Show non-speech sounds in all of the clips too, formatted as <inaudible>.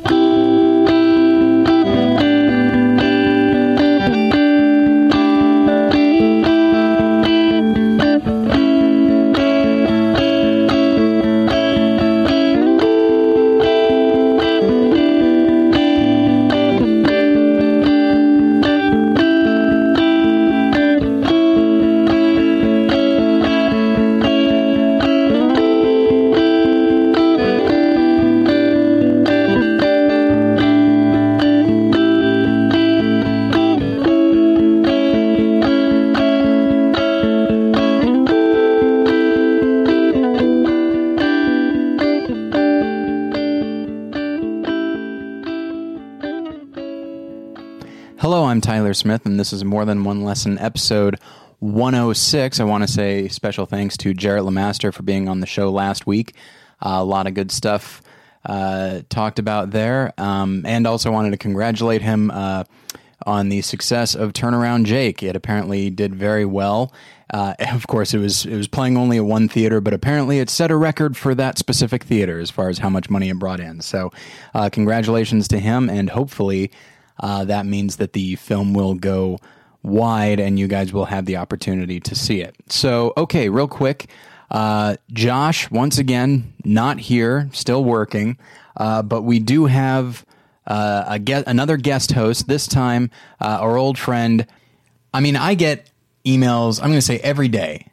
Hello, Tyler Smith, and this is More Than One Lesson, episode 106. I want to say special thanks to Jarrett Lemaster for being on the show last week. Uh, a lot of good stuff uh, talked about there, um, and also wanted to congratulate him uh, on the success of Turnaround Jake. It apparently did very well. Uh, <laughs> of course, it was it was playing only at one theater, but apparently it set a record for that specific theater as far as how much money it brought in. So, uh, congratulations to him, and hopefully uh, that means that the film will go wide and you guys will have the opportunity to see it. So, okay, real quick. Uh, Josh, once again, not here, still working, uh, but we do have uh, a get another guest host. This time, uh, our old friend. I mean, I get emails. I'm going to say every day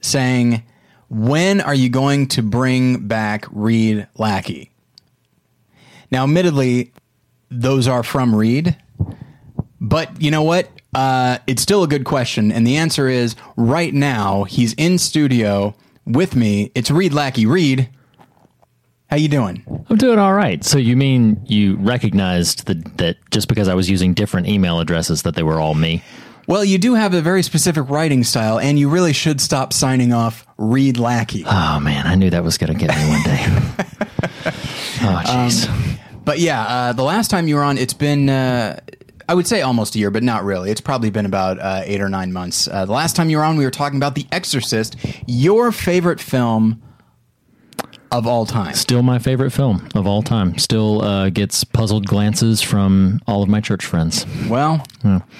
saying, "When are you going to bring back Reed Lackey?" Now, admittedly, those are from Reed. But you know what? Uh, it's still a good question, and the answer is right now he's in studio with me. It's Reed Lackey. Reed, how you doing? I'm doing all right. So you mean you recognized that that just because I was using different email addresses that they were all me? Well, you do have a very specific writing style, and you really should stop signing off Reed Lackey. Oh man, I knew that was going to get me one day. <laughs> oh jeez. But yeah, uh, the last time you were on, it's been. Uh, I would say almost a year, but not really. It's probably been about uh, eight or nine months. Uh, the last time you were on, we were talking about The Exorcist, your favorite film of all time. Still my favorite film of all time. Still uh, gets puzzled glances from all of my church friends. Well,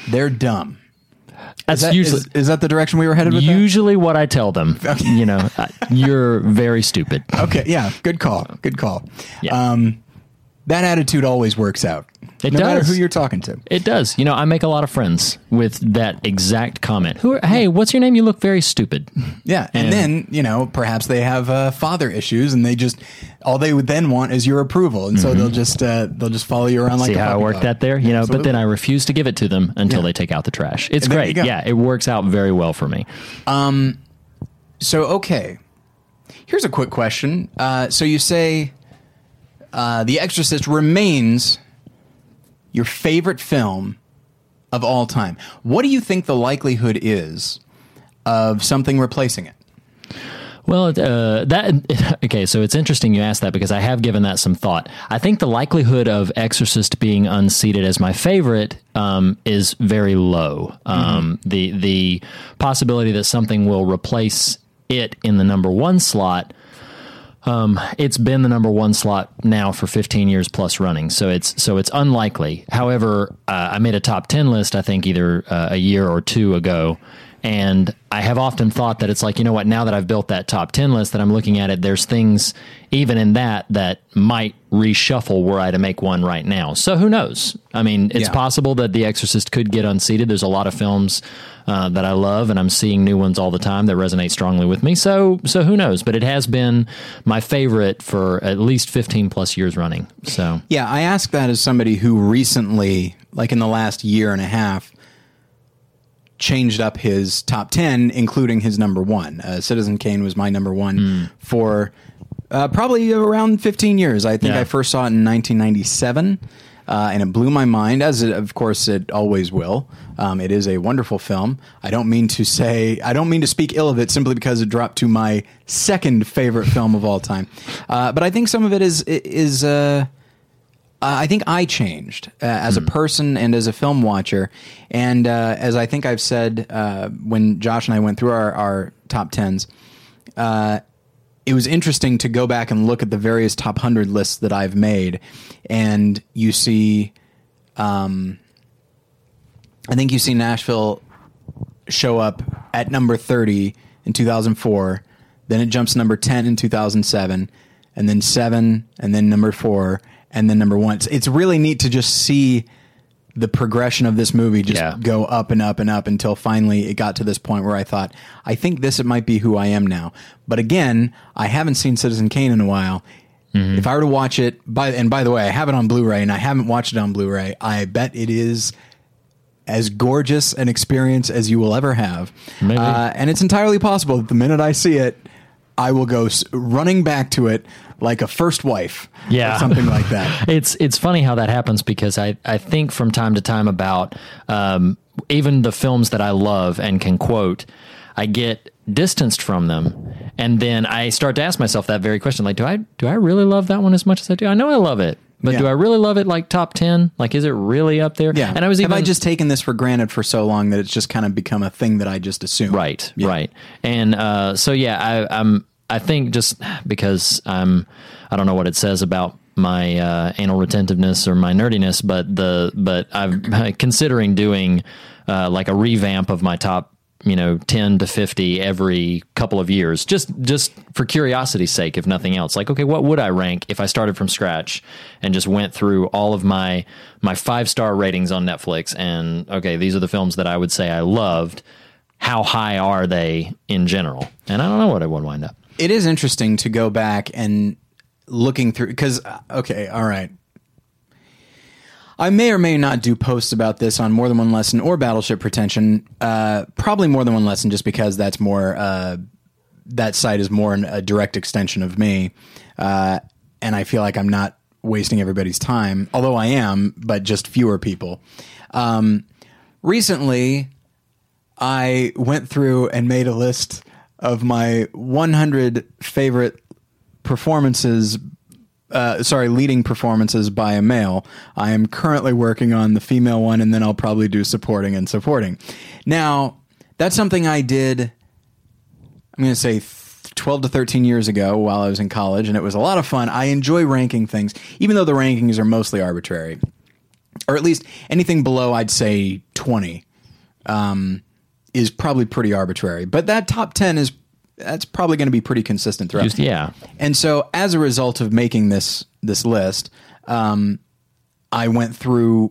they're dumb. That's Is that, usually is, is that the direction we were headed with that? usually what I tell them. You know, you're very stupid. <laughs> Okay, yeah, good call. Good call. Yeah. Um, that attitude always works out. It does. no matter who you're talking to. It does. You know, I make a lot of friends with that exact comment. Who? Are, hey, what's your name? You look very stupid. Yeah, and, And- then you know perhaps they have uh, father issues, and they just all they would then want is your approval, and so they'll just uh, they'll just follow you around like Mm-hmm. See how I worked that there? You know, but then I refuse to give it to them until Yeah. they take out the trash. It's And there you great. Yeah, it works out very well for me. Um, so okay, here's a quick question. Uh, so you say uh, The Exorcist remains your favorite film of all time. What do you think the likelihood is of something replacing it? Well, uh, that <laughs> okay. So it's interesting you asked that because I have given that some thought. I think the likelihood of Exorcist being unseated as my favorite um, is very low. Um, The the possibility that something will replace it in the number one slot. Um, it's been the number one slot now for 15 years plus running, so it's so it's unlikely. However, uh, I made a top 10 list, I think either uh, a year or two ago, and I have often thought that it's like you know what, now that I've built that top 10 list, that I'm looking at it, there's things even in that that might reshuffle were I to make one right now. So who knows? I mean, it's Yeah. possible that The Exorcist could get unseated. There's a lot of films uh, that I love, and I'm seeing new ones all the time that resonate strongly with me. So, so who knows? But it has been my favorite for at least 15 plus years running. So, Yeah, I ask that as somebody who recently, like in the last year and a half, changed up his top 10, including his number one. Uh, Citizen Kane was my number one Hmm. for uh, probably around 15 years. I think Yeah. I first saw it in 1997. Uh, and it blew my mind, as it, of course it always will. Um, it is a wonderful film. I don't mean to say, I don't mean to speak ill of it simply because it dropped to my second favorite film of all time. Uh, but I think some of it is is uh, uh, I think I changed uh, as a person and as a film watcher. And uh, as I think I've said uh, when Josh and I went through our, our top tens, uh, it was interesting to go back and look at the various top 100 lists that I've made. And you see, um, I think you see Nashville show up at number 30 in 2004. Then it jumps to number 10 in 2007, and then seven, and then number four, and then number one. It's, it's really neat to just see the progression of this movie just Yeah. go up and up and up until finally it got to this point where I thought, I think this it might be who I am now. But again, I haven't seen Citizen Kane in a while. If I were to watch it, by and by the way, I have it on Blu-ray and I haven't watched it on Blu-ray. I bet it is as gorgeous an experience as you will ever have. Uh, and it's entirely possible that the minute I see it, I will go running back to it like a first wife, Yeah. or something like that. <laughs> It's it's funny how that happens because I, I think from time to time about um, even the films that I love and can quote, I get distanced from them, and then I start to ask myself that very question: like, do I do I really love that one as much as I do? I know I love it, but Yeah. do I really love it? Like top ten? Like, is it really up there? Yeah, And I was even, have I just taken this for granted for so long that it's just kind of become a thing that I just assume. Right, right. And uh, so yeah, I, I'm. I think just because I'm, I don't know what it says about my uh, anal retentiveness or my nerdiness, but the but I'm considering doing uh, like a revamp of my top. You know, ten to fifty every couple of years, just just for curiosity's sake, if nothing else. Like, okay, what would I rank if I started from scratch and just went through all of my my five star ratings on Netflix? And okay, these are the films that I would say I loved how high are they in general? And I don't know what I would wind up. It is interesting to go back and looking through because okay, all right. I may or may not do posts about this on more than one lesson or battleship pretension. Uh, probably more than one lesson, just because that's more. Uh, that site is more an, a direct extension of me, uh, and I feel like I'm not wasting everybody's time. Although I am, but just fewer people. Um, recently, I went through and made a list of my 100 favorite performances. Uh, sorry, leading performances by a male. I am currently working on the female one, and then I'll probably do supporting and supporting. Now, that's something I did. I'm going to say th- 12 to 13 years ago while I was in college, and it was a lot of fun. I enjoy ranking things, even though the rankings are mostly arbitrary, or at least anything below, I'd say 20 um, is probably pretty arbitrary. But that top 10 is that's probably going to be pretty consistent throughout. Just, yeah. And so, as a result of making this this list, um, I went through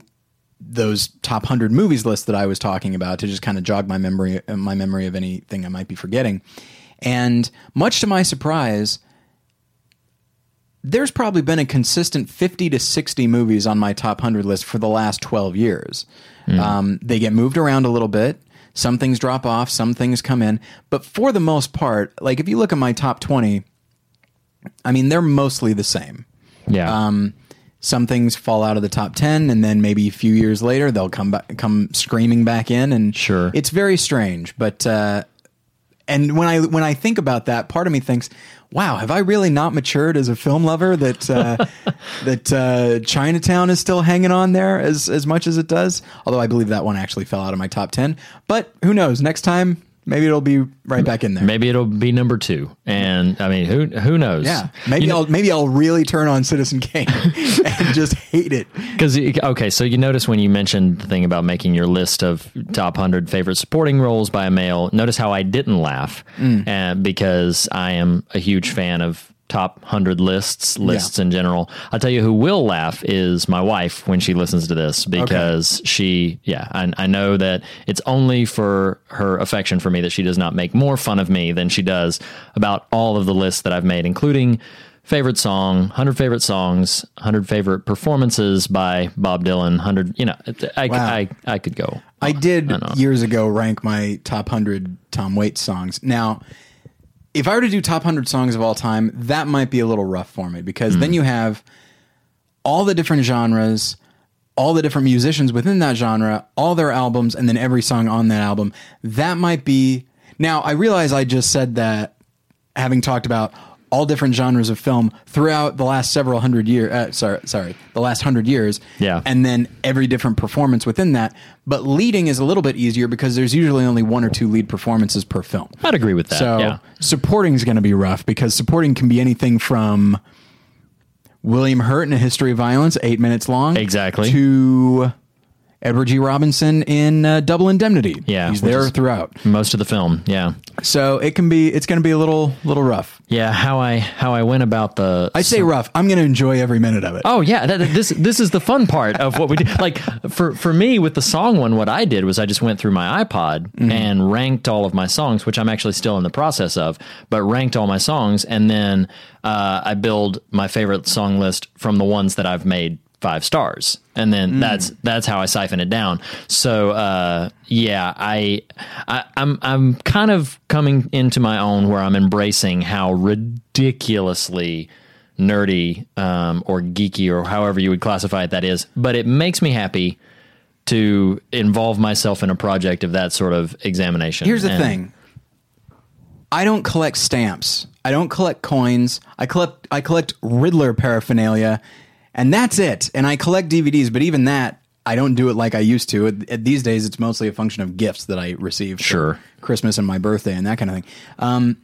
those top hundred movies list that I was talking about to just kind of jog my memory my memory of anything I might be forgetting. And much to my surprise, there's probably been a consistent 50 to 60 movies on my top 100 list for the last 12 years. Um, they get moved around a little bit. Some things drop off, some things come in. But for the most part, like if you look at my top 20, I mean, they're mostly the same. Yeah. Um, some things fall out of the top 10 and then maybe a few years later they'll come back come screaming back in and Sure. it's very strange but uh and when I when I think about that, part of me thinks, "Wow, have I really not matured as a film lover that uh, <laughs> that uh, Chinatown is still hanging on there as as much as it does?" Although I believe that one actually fell out of my top ten. But who knows? Next time, maybe it'll be right back in there. Maybe it'll be number two. And I mean, who who knows? Yeah, maybe I'll maybe I'll really turn on Citizen Kane <laughs> and just hate it. Because okay, so you notice when you mentioned the thing about making your list of top hundred favorite supporting roles by a male. Notice how I didn't laugh, Mm. uh, because I am a huge fan of top hundred lists, lists in general. I'll tell you who will laugh is my wife when she listens to this because she, yeah, I, I know that it's only for her affection for me that she does not make more fun of me than she does about all of the lists that I've made, including favorite song, 100 favorite songs, 100 favorite performances by Bob Dylan, 100, you know, I, Wow. I, I could go. I did know. years ago rank my top 100 Tom Waits songs. Now, if I were to do top 100 songs of all time, that might be a little rough for me because then hmm. you have all the different genres, all the different musicians within that genre, all their albums, and then every song on that album. That might be. Now, I realize I just said that having talked about all different genres of film throughout the last several hundred years. Uh, sorry, sorry, the last hundred years. Yeah. and then every different performance within that. But leading is a little bit easier because there's usually only one or two lead performances per film. I'd agree with that. So yeah. supporting is going to be rough because supporting can be anything from William Hurt in A History of Violence, eight minutes long, Exactly. to Edward G. Robinson in uh, Double Indemnity. Yeah, he's there throughout. Most of the film. Yeah. So it can be, it's going to be a little, little rough. Yeah. How I how I went about the I say rough. I'm going to enjoy every minute of it. Oh yeah, that, this this is the fun part of what we do. Like for for me with the song one, what I did was I just went through my iPod and ranked all of my songs, which I'm actually still in the process of, but ranked all my songs, and then uh, I build my favorite song list from the ones that I've made five stars, and then that's that's how I siphon it down. So uh, yeah, I, I I'm I'm kind of coming into my own where I'm embracing how ridiculously nerdy um, or geeky or however you would classify it that is but it makes me happy to involve myself in a project of that sort of examination Here's the And- thing. I don't collect stamps. I don't collect coins. I collect I collect Riddler paraphernalia, and that's it. And I collect DVDs, but even that I don't do it like I used to. These days, it's mostly a function of gifts that I receive. Sure, Christmas and my birthday and that kind of thing. Um,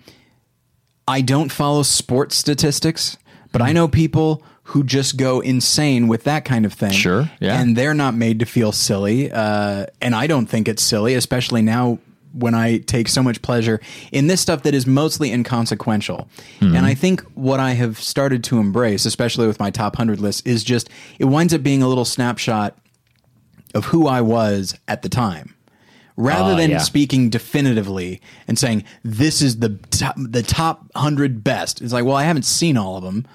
I don't follow sports statistics, but I know people who just go insane with that kind of thing. Sure, yeah. And they're not made to feel silly. Uh, and I don't think it's silly, especially now when I take so much pleasure in this stuff that is mostly inconsequential. Mm-hmm. And I think what I have started to embrace, especially with my top 100 list, is just it winds up being a little snapshot of who I was at the time. Rather Ah, than yeah. speaking definitively and saying this is the top, the top hundred best, it's like, well, I haven't seen all of them.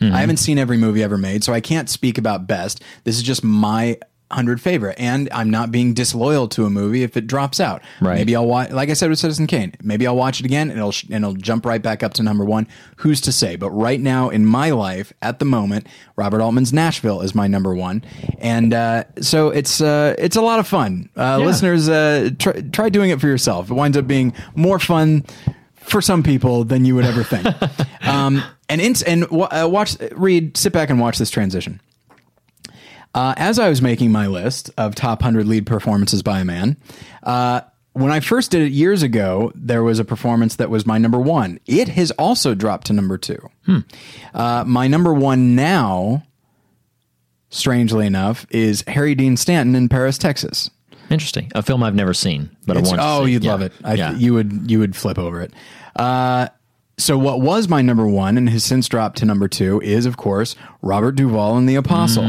Mm-hmm. I haven't seen every movie ever made, so I can't speak about best. This is just my hundred favorite, and I'm not being disloyal to a movie if it drops out. Right. Maybe I'll watch, like I said with Citizen Kane. Maybe I'll watch it again, and it'll sh- and it'll jump right back up to number one. Who's to say? But right now in my life, at the moment, Robert Altman's Nashville is my number one, and uh, so it's uh, it's a lot of fun. Uh, Yeah. Listeners, uh, try, try doing it for yourself. It winds up being more fun for some people than you would ever think. <laughs> um, and in, and wa- uh, watch, read, sit back and watch this transition. Uh, as I was making my list of top 100 lead performances by a man, uh, when I first did it years ago, there was a performance that was my number one. It has also dropped to number two. Uh, my number one now, strangely enough, is Harry Dean Stanton in Paris, Texas. interesting a film i've never seen but It's- i want to oh, you'd Yeah. love it. I, yeah. You would you would flip over it. Uh, so what was my number one and has since dropped to number two is of course Robert Duvall in the Apostle,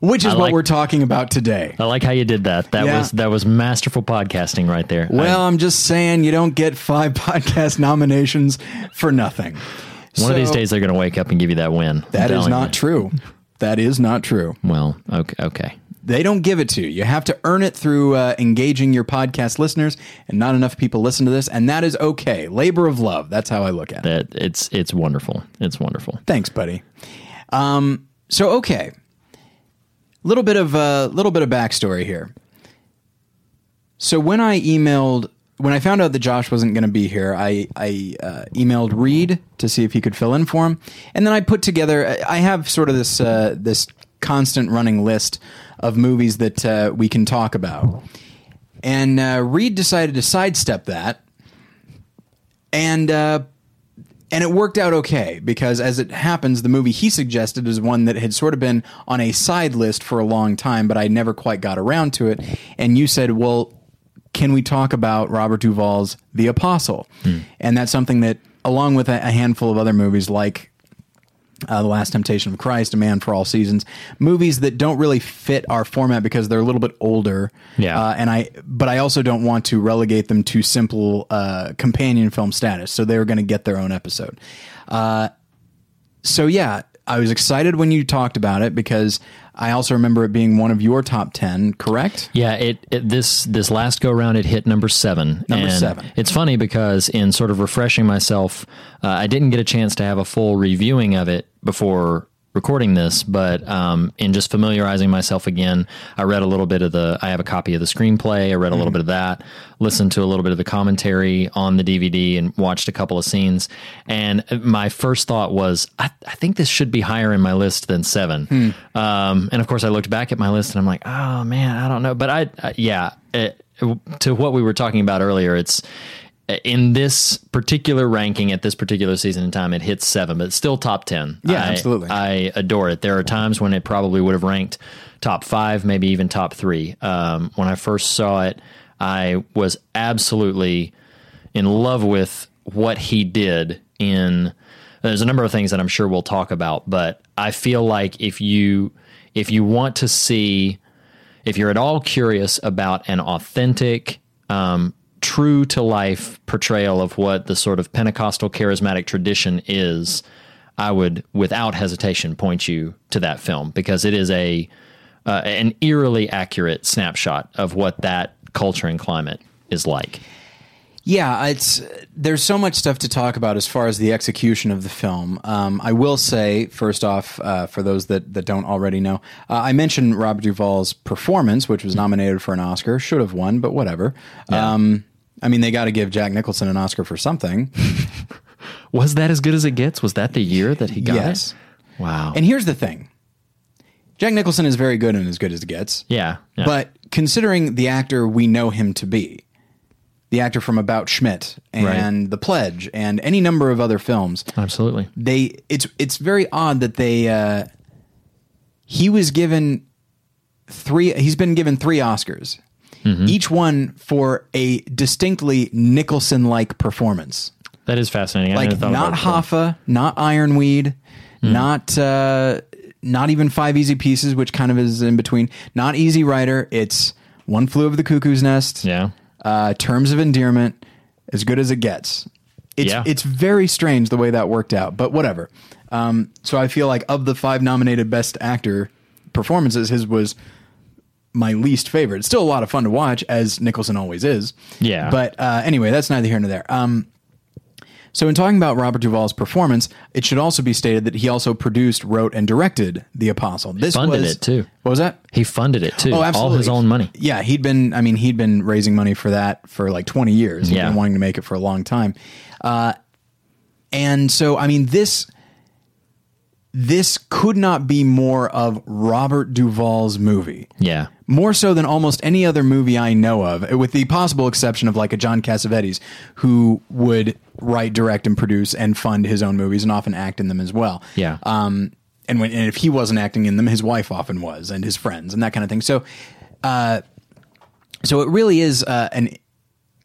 which is what Hmm. like- we're talking about today. I like how you did that. That Yeah. was that was masterful podcasting right there. Well, I'm just saying you don't get five <laughs> podcast nominations for nothing. I- one of these days they're going to wake up and give you that win. That is not you. true. That is not true. Well, okay, okay. They don't give it to you. You have to earn it through uh, engaging your podcast listeners, and not enough people listen to this, and that is okay. Labor of love. That's how I look at it. That it's it's wonderful. It's wonderful. Thanks, buddy. Um, so okay, little bit of a uh, little bit of backstory here. So when I emailed, when I found out that Josh wasn't going to be here, I I uh, emailed Reed to see if he could fill in for him, and then I put together. I have sort of this uh, this constant running list of movies that uh, we can talk about, and uh, Reed decided to sidestep that, and. And it worked out okay because as it happens the movie he suggested is one that had sort of been on a side list for a long time but i never quite got around to it. And you said well can we talk about robert duvall's the apostle? Hmm. And that's something that along with a handful of other movies like uh, the Last Temptation of Christ, A Man for All Seasons, movies that don't really fit our format because they're a little bit older. Yeah. Uh, and I, but I also don't want to relegate them to simple uh, companion film status. So they're going to get their own episode. Uh, so yeah, I was excited when you talked about it because I also remember it being one of your top ten. Correct? Yeah, it, it this this last go round it hit number seven. Number seven. It's funny because in sort of refreshing myself, uh, I didn't get a chance to have a full reviewing of it before recording this, but um, in just familiarizing myself again, I read a little bit of the. I have a copy of the screenplay. I read a little bit of that, listened to a little bit of the commentary on the DVD, and watched a couple of scenes. And my first thought was, I, I think this should be higher in my list than seven. Um, and of course, I looked back at my list, and I'm like, oh man, I don't know. But I, I yeah, it, to what we were talking about earlier, it's in this particular ranking at this particular season in time, it hits seven, but it's still top 10. Yeah, I, absolutely. I adore it. There are times when it probably would have ranked top five, maybe even top three. Um, when I first saw it, I was absolutely in love with what he did in. There's a number of things that I'm sure we'll talk about, but I feel like if you if you want to see if you're at all curious about an authentic, um, true to life portrayal of what the sort of Pentecostal charismatic tradition is, I would, without hesitation, point you to that film because it is a uh, an eerily accurate snapshot of what that culture and climate is like. Yeah, it's there's so much stuff to talk about as far as the execution of the film. Um, I will say first off, uh, for those that, that don't already know, uh, I mentioned Robert Duvall's performance, which was nominated for an Oscar, should have won, but whatever. Um, I mean, they got to give Jack Nicholson an Oscar for something. <laughs> Was that as good as it gets? Was that the year that he got Yes. it? Wow. And here's the thing: Jack Nicholson is very good and as good as it gets. yeah, yeah. But considering the actor we know him to be, the actor from About Schmidt and The Pledge and any number of other films, absolutely. they it's it's very odd that they uh, he was given three he's been given three Oscars. Each one for a distinctly Nicholson like performance. That is fascinating. Like not. Hoffa, not Ironweed, not uh, not even Five Easy Pieces, which kind of is in between. Not Easy Rider. It's One Flew Over the Cuckoo's Nest. Yeah. Uh, Terms of Endearment, as good as it gets. It's Yeah. it's very strange the way that worked out, but whatever. Um, so I feel like of the five nominated Best Actor performances, his was my least favorite. It's still a lot of fun to watch, as Nicholson always is. Yeah. But uh, anyway, that's neither here nor there. Um, so, in talking about Robert Duvall's performance, it should also be stated that he also produced, wrote, and directed The Apostle. This funded was, it, too. What was that? He funded it too. Oh, absolutely. All his own money. Yeah, he'd been. I mean, he'd been raising money for that for like twenty years. He'd Yeah. been wanting to make it for a long time. Uh, and so, I mean, this this could not be more of Robert Duvall's movie. Yeah. More so than almost any other movie I know of, with the possible exception of like a John Cassavetes, who would write, direct, and produce and fund his own movies and often act in them as well. Yeah. Um, and when and if he wasn't acting in them, his wife often was, and his friends, and that kind of thing. So, uh, so it really is uh, an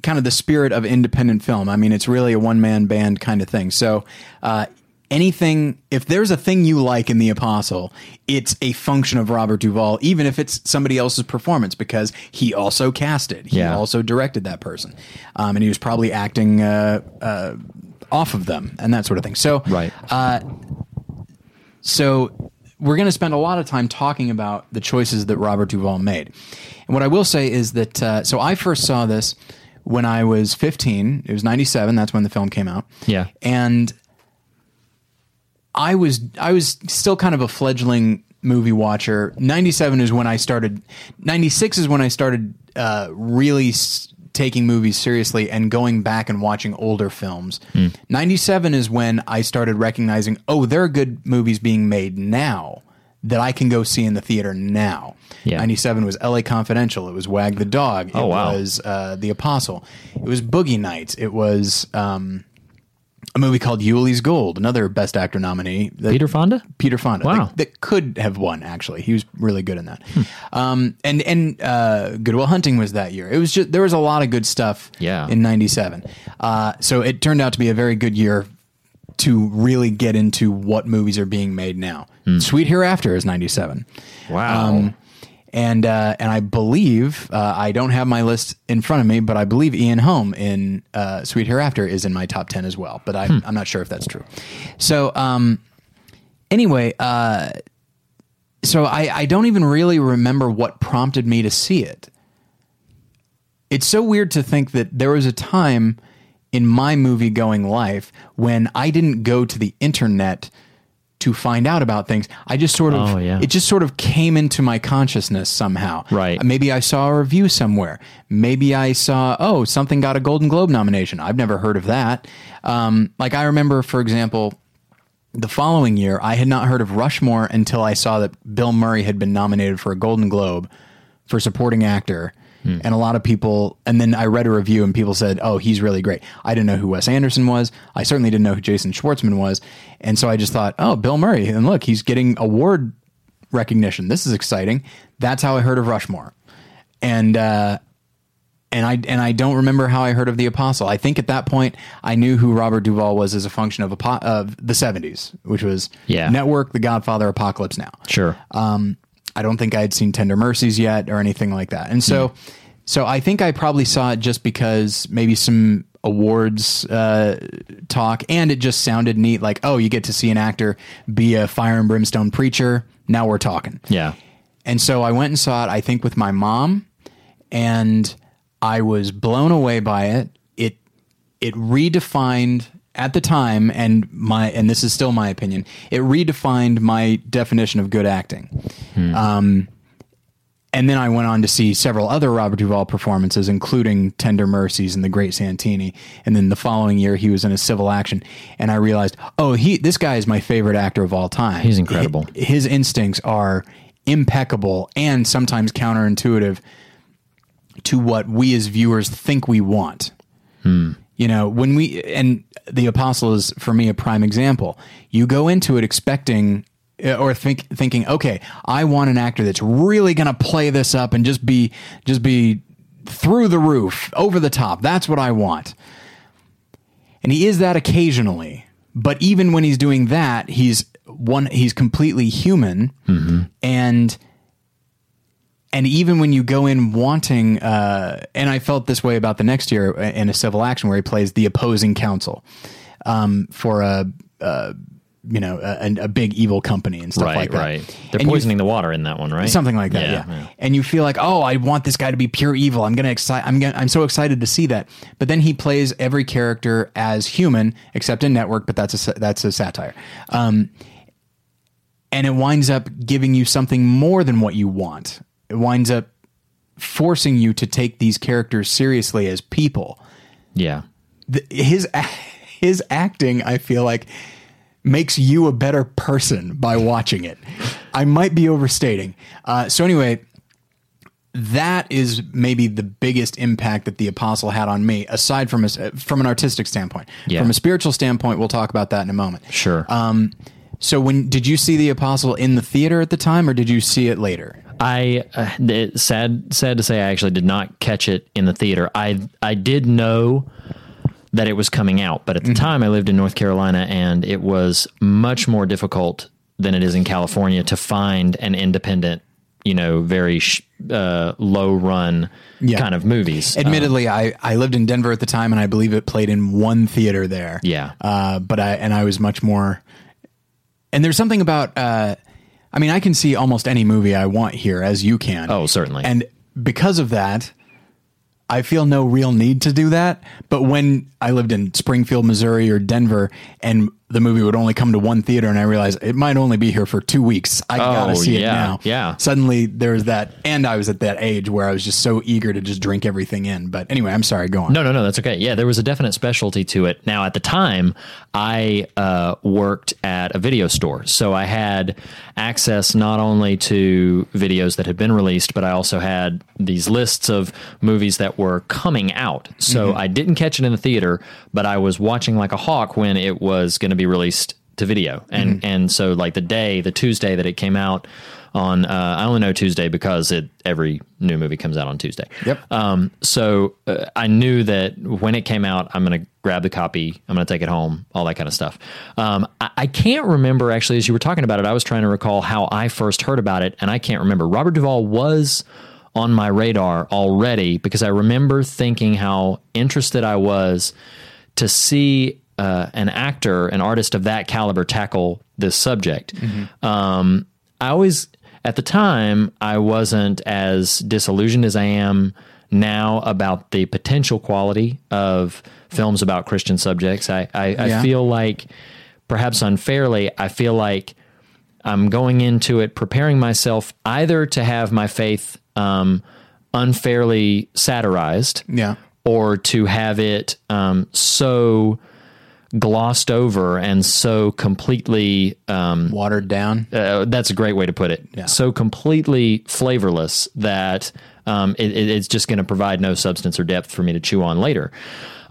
kind of the spirit of independent film. I mean, it's really a one man band kind of thing. So, uh, anything, if there's a thing you like in The Apostle, it's a function of Robert Duvall, even if it's somebody else's performance, because he also cast it. He Yeah. also directed that person. Um, and he was probably acting uh, uh, off of them and that sort of thing. So, Right. so we're going to spend a lot of time talking about the choices that Robert Duvall made. And what I will say is that uh, so I first saw this when I was 15. It was 97. That's when the film came out. Yeah. And I was I was still kind of a fledgling movie watcher. 97 is when I started 96 is when I started uh, really s- taking movies seriously and going back and watching older films. 97 is when I started recognizing, oh, there are good movies being made now that I can go see in the theater now. Yeah. 97 was LA Confidential. It was Wag the Dog. It Oh, wow. was uh, The Apostle. It was Boogie Nights. It was um, a movie called Ulee's Gold, another Best Actor nominee. that- Peter Fonda? Peter Fonda. Wow. That, that could have won, actually. He was really good in that. Um, and and uh, Good Will Hunting was that year. It was just, there was a lot of good stuff Yeah. in 97. Uh, so it turned out to be a very good year to really get into what movies are being made now. Sweet Hereafter is 97. Wow. Um, and uh, and I believe uh, I don't have my list in front of me, but I believe Ian Holm in uh, Sweet Hereafter is in my top ten as well. But I, I'm not sure if that's true. So um, anyway, uh, so I, I don't even really remember what prompted me to see it. It's so weird to think that there was a time in my movie going life when I didn't go to the internet to find out about things. I just sort of Oh, yeah. it just sort of came into my consciousness somehow. Right. Maybe I saw a review somewhere. Maybe I saw oh something got a Golden Globe nomination. I've never heard of that. Um, like I remember, for example, the following year, I had not heard of Rushmore until I saw that Bill Murray had been nominated for a Golden Globe for supporting actor. And a lot of people, and then I read a review and people said, oh, he's really great. I didn't know who Wes Anderson was. I certainly didn't know who Jason Schwartzman was. And so I just thought, oh, Bill Murray. And look, he's getting award recognition. This is exciting. That's how I heard of Rushmore. And, uh, and I and I don't remember how I heard of the Apostle. I think at that point I knew who Robert Duvall was as a function of of the seventies, which was Yeah. Network, The Godfather, Apocalypse Now. Sure. Um, I don't think I had seen Tender Mercies yet or anything like that, and so so I think I probably saw it just because maybe some awards uh, talk, and it just sounded neat. Like, oh, you get to see an actor be a fire and brimstone preacher. Now we're talking. yeah. And so I went and saw it, I think, with my mom, and I was blown away by it. It it redefined at the time, and my and this is still my opinion. It redefined my definition of good acting. Um, and then I went on to see several other Robert Duvall performances, including Tender Mercies and The Great Santini. And then the following year, he was in a civil action, and I realized, oh, he this guy is my favorite actor of all time. He's incredible. Hi- His instincts are impeccable and sometimes counterintuitive to what we as viewers think we want. You know, when we and the apostle is for me a prime example. You go into it expecting uh, or think thinking, okay, I want an actor that's really going to play this up and just be just be through the roof, over the top. That's what I want. And he is that occasionally, but even when he's doing that, he's one he's completely human and and even when you go in wanting uh, and i felt this way about the next year in a civil action where he plays the opposing counsel um, for a, uh you know a, a big evil company and stuff Right. like that right. They're And you- poisoning the water in that one, right? something like that yeah, yeah. and you feel like oh i want this guy to be pure evil i'm gonna excite i'm gonna i'm so excited to see that but then he plays every character as human except in network but that's a that's a satire um and it winds up giving you something more than what you want it winds up forcing you to take these characters seriously as people Yeah. the, his his acting i feel like makes you a better person by watching it i might be overstating uh, so anyway that is maybe the biggest impact that the apostle had on me aside from a, from an artistic standpoint Yeah. from a spiritual standpoint we'll talk about that in a moment Sure. um, so when did you see the apostle in the theater at the time or did you see it later I uh, it- sad sad to say I actually did not catch it in the theater. I I did know that it was coming out, but at the time I lived in North Carolina and it was much more difficult than it is in California to find an independent, you know, very sh- uh, low run Yeah. kind of movies. Admittedly, I, I lived in Denver at the time, and I believe it played in one theater there. Yeah. Uh, but I and I was much more. And there's something about. I mean, I can see almost any movie I want here, as you can. Oh, certainly. And because of that, I feel no real need to do that. But when I lived in Springfield, Missouri, or Denver, and the movie would only come to one theater, and I realized it might only be here for two weeks. I gotta Oh, see it now. yeah. Suddenly, there's that, and I was at that age where I was just so eager to just drink everything in. But anyway, I'm sorry. Go on. No, no, no, that's okay. Yeah, there was a definite specialty to it. Now, at the time, I uh, worked at a video store. So I had access not only to videos that had been released, but I also had these lists of movies that were coming out. So I didn't catch it in the theater, but I was watching like a hawk when it was going to be released to video. And, and so, like, the day, the Tuesday that it came out, on uh, I only know Tuesday because it every new movie comes out on Tuesday. Yep. Um, so uh, I knew that when it came out, I'm going to grab the copy. I'm going to take it home, all that kind of stuff. Um, I, I can't remember actually, as you were talking about it, I was trying to recall how I first heard about it, and I can't remember. Robert Duvall was on my radar already because I remember thinking how interested I was to see uh, an actor, an artist of that caliber, tackle this subject. Um, I always, at the time, I wasn't as disillusioned as I am now about the potential quality of films about Christian subjects. I, I, Yeah. I feel like perhaps unfairly, I feel like I'm going into it preparing myself either to have my faith um, unfairly satirized, Yeah. or to have it um, so glossed over and so completely um, Watered down. uh, that's a great way to put it. Yeah. So completely flavorless that um, it, it- it's just going to provide no substance or depth for me to chew on later.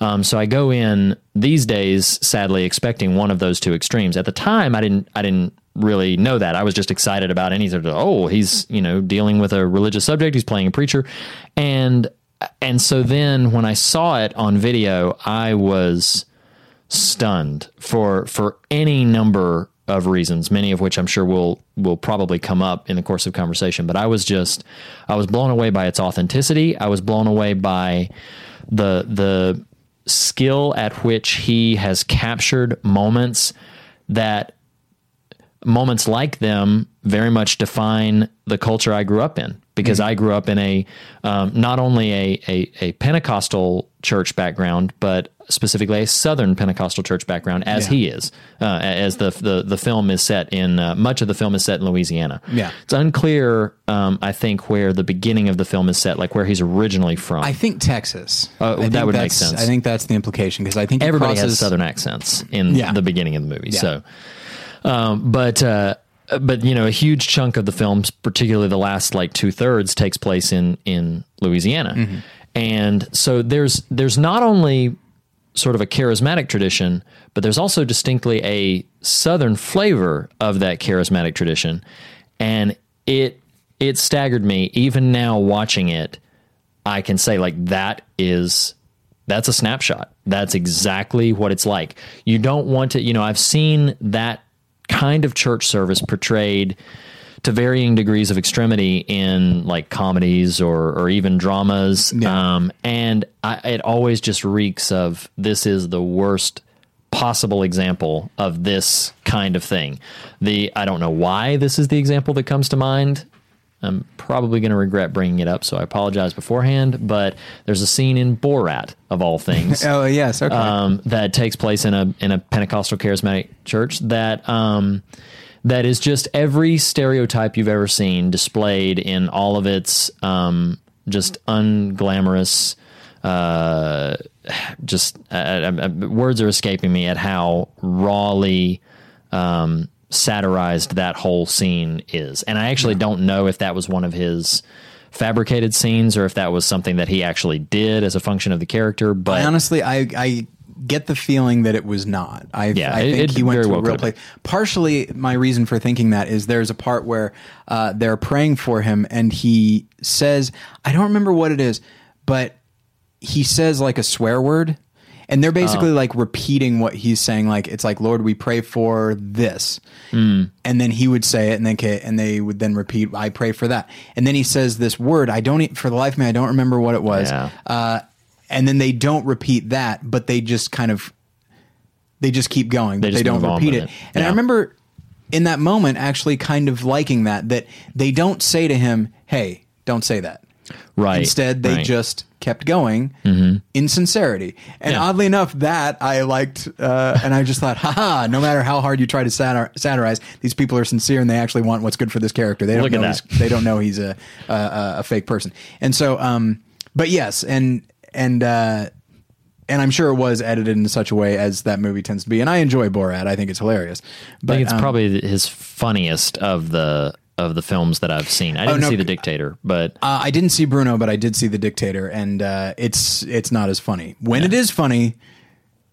Um, so I go in these days, sadly, expecting one of those two extremes. At the time, I didn't. I didn't really know that. I was just excited about any sort of oh, he's you know dealing with a religious subject. He's playing a preacher, and and so then when I saw it on video, I was stunned for for any number of reasons, many of which I'm sure will will probably come up in the course of conversation. But I was just I was blown away by its authenticity. I was blown away by the the skill at which he has captured moments that moments like them very much define the culture I grew up in because I grew up in a um, not only a, a, a Pentecostal church background, but specifically a Southern Pentecostal church background, as Yeah. he is, uh, as the, the the film is set in. Uh, much of the film is set in Louisiana. Yeah. it's unclear. Um, I think where the beginning of the film is set, like where he's originally from. I think Texas. Uh, I think that would make sense. I think that's the implication because I think Everybody crosses, has Southern accents in Yeah. the beginning of the movie. Yeah. So, um, but uh, but you know, a huge chunk of the films, particularly the last like two thirds, takes place in in Louisiana, Mm-hmm. and so there's there's not only sort of a charismatic tradition, but there's also distinctly a Southern flavor of that charismatic tradition, and it it staggered me even now watching it. I can say like that is that's a snapshot. That's exactly what it's like. You don't want to, you know, I've seen that kind of church service portrayed to varying degrees of extremity in like comedies or or even dramas. Yeah. Um, and I, it always just reeks of this is the worst possible example of this kind of thing. The I don't know why this is the example that comes to mind. I'm probably going to regret bringing it up, so I apologize beforehand. But there's a scene in Borat, of all things, <laughs> Oh yes, okay. um, that takes place in a in a Pentecostal charismatic church that um, that is just every stereotype you've ever seen displayed in all of its um, just unglamorous. Uh, just uh, uh, uh, words are escaping me at how rawly um, satirized that whole scene is, and I actually don't know if that was one of his fabricated scenes or if that was something that he actually did as a function of the character. But I honestly, I, I get the feeling that it was not. I, Yeah, I it- think it he went to well a real place. Partially, my reason for thinking that is there's a part where uh, they're praying for him, and he says, I don't remember what it is, but he says like a swear word. And they're basically Oh. like repeating what he's saying. Like it's like, Lord, we pray for this, Hmm. and then he would say it, and then and they would then repeat, I pray for that, and then he says this word. I don't, for the life of me, I don't remember what it was. Yeah. Uh, and then they don't repeat that, but they just kind of they just keep going. They They, don't repeat it. it. And I remember in that moment actually kind of liking that that they don't say to him, "Hey, don't say that." Right, Instead, they right. just kept going in sincerity. And Yeah. oddly enough, that I liked, uh, and I just thought, <laughs> haha, no matter how hard you try to satir- satirize, these people are sincere and they actually want what's good for this character. They don't Look know he's, they don't know he's a, a, a fake person. And so, um, but yes, and, and, uh, and I'm sure it was edited in such a way as that movie tends to be. And I enjoy Borat. I think it's hilarious. But I think it's um, probably his funniest of the of the films that I've seen. I didn't no, see The Dictator, but Uh, I didn't see Bruno, but I did see The Dictator, and uh, it's it's not as funny. When it is funny,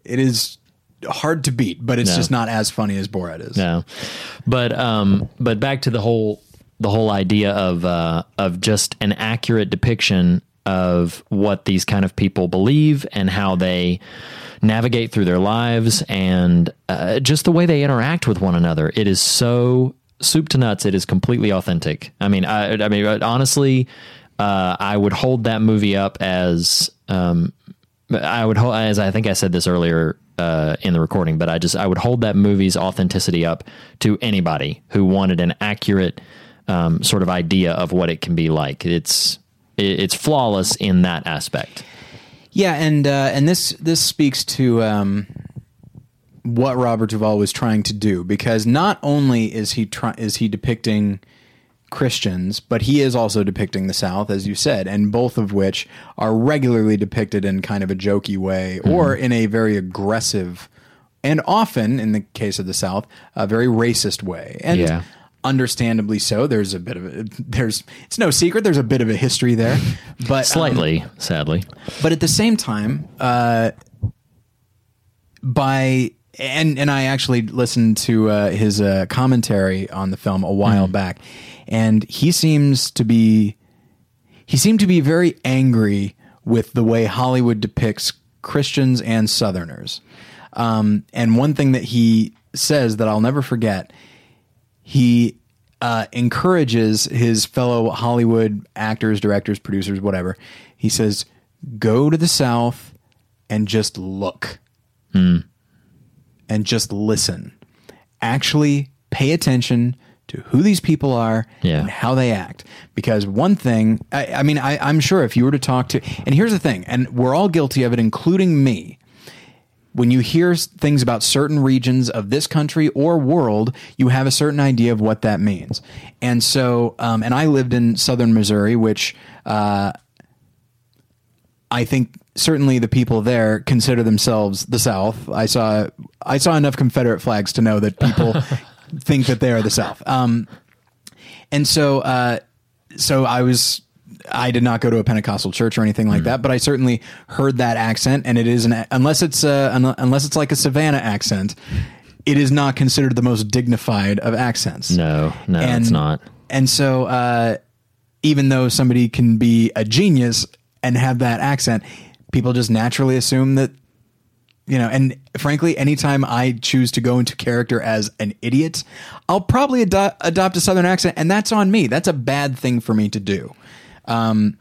it is hard to beat, but it's No. just not as funny as Borat is. no. But um, but back to the whole the whole idea of uh, of just an accurate depiction of what these kind of people believe and how they navigate through their lives and uh, just the way they interact with one another. It is so soup to nuts. It is completely authentic. I mean, I, I mean, honestly, uh, I would hold that movie up as um, I would hold, as I think I said this earlier uh, in the recording, but I just I would hold that movie's authenticity up to anybody who wanted an accurate um, sort of idea of what it can be like. It's it's flawless in that aspect. Yeah, and uh, and this this speaks to um, what Robert Duvall was trying to do because not only is he try- is he depicting Christians, but he is also depicting the South, as you said, and both of which are regularly depicted in kind of a jokey way or in a very aggressive and often, in the case of the South, a very racist way. And Yeah. understandably so. There's a bit of a, there's it's no secret there's a bit of a history there, but um, Slightly, sadly. but at the same time, uh, by and and I actually listened to uh, his uh, commentary on the film a while back, and he seems to be he seemed to be very angry with the way Hollywood depicts Christians and Southerners. Um, and one thing that he says that I'll never forget, he uh, encourages his fellow Hollywood actors, directors, producers, whatever. He says, "Go to the South and just look, and just listen. Actually, pay attention." To who these people are Yeah. and how they act. Because one thing, I, I mean, I, I'm sure if you were to talk to, and here's the thing, and we're all guilty of it, including me when you hear things about certain regions of this country or world, you have a certain idea of what that means. And so, um, and I lived in southern Missouri, which uh, I think certainly the people there consider themselves the South. I saw I saw enough Confederate flags to know that people <laughs> think that they are the South. Um, and so, uh, so I was. I did not go to a Pentecostal church or anything like that, but I certainly heard that accent, and it is an unless it's un- unless it's like a Savannah accent, it is not considered the most dignified of accents. No, no, and, it's not. And so, uh, even though somebody can be a genius and have that accent, people just naturally assume that, you know, and frankly, anytime I choose to go into character as an idiot, I'll probably ado- adopt a Southern accent, and that's on me. That's a bad thing for me to do. Um,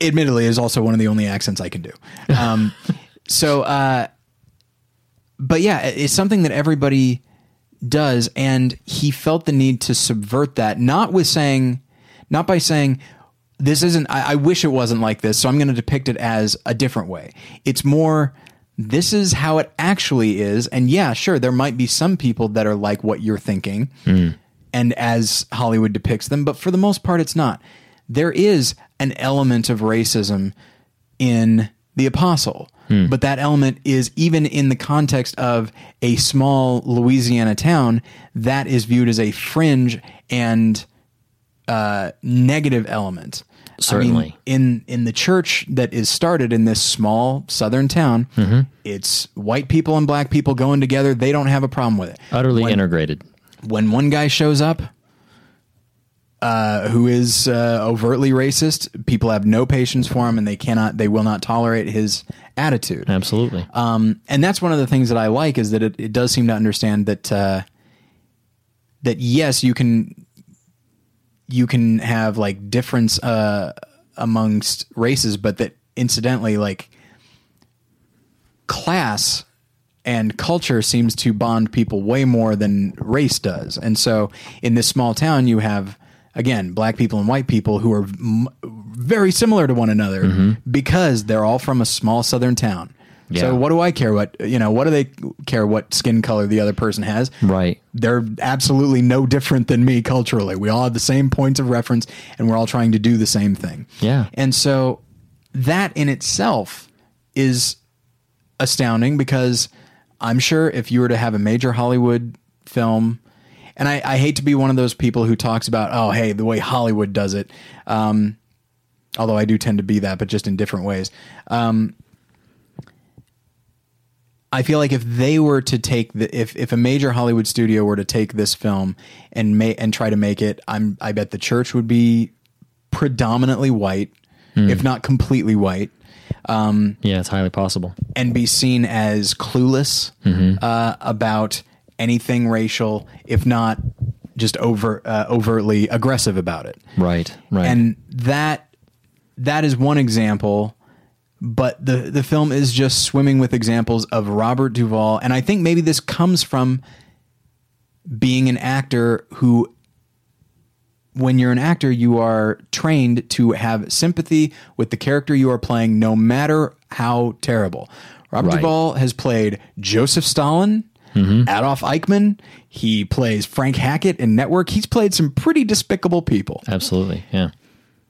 admittedly, is also one of the only accents I can do. Um, <laughs> so, uh, but yeah, it's something that everybody does, and he felt the need to subvert that, not with saying, not by saying, this isn't, I, I wish it wasn't like this, so I'm going to depict it as a different way. It's more, this is how it actually is. And yeah, sure, there might be some people that are like what you're thinking mm. and as Hollywood depicts them, but for the most part, it's not. There is an element of racism in The Apostle, hmm. but that element is even in the context of a small Louisiana town that is viewed as a fringe and uh, negative element. I mean, Certainly. in in the church that is started in this small southern town, it's white people and black people going together. They don't have a problem with it Utterly integrated. when one guy shows up uh, who is uh, overtly racist, people have no patience for him, and they cannot, they will not tolerate his attitude. Absolutely. Um, and that's one of the things that I like is that it, it does seem to understand that uh, that yes, you can you can have like difference uh, amongst races, but that incidentally, like class and culture seems to bond people way more than race does. And so in this small town, you have again black people and white people who are m- very similar to one another because they're all from a small southern town. Yeah. So what do I care what you know? What do they care what skin color the other person has? Right. They're absolutely no different than me culturally. We all have the same points of reference, and we're all trying to do the same thing. Yeah. And so that in itself is astounding because I'm sure if you were to have a major Hollywood film, and I, I hate to be one of those people who talks about, oh, hey, the way Hollywood does it. Um, although I do tend to be that, but just in different ways. Um, I feel like if they were to take the if if a major Hollywood studio were to take this film and make and try to make it, I'm I bet the church would be predominantly white, if not completely white, Um, Yeah, it's highly possible. and be seen as clueless uh, about anything racial, if not just over uh, overtly aggressive about it. Right. Right. And that that is one example, but the the film is just swimming with examples of Robert Duvall, and I think maybe this comes from being an actor who when you're an actor, you are trained to have sympathy with the character you are playing, no matter how terrible. Robert Right. Duvall has played Joseph Stalin, mm-hmm. Adolf Eichmann. He plays Frank Hackett in Network. He's played some pretty despicable people, Absolutely. Yeah.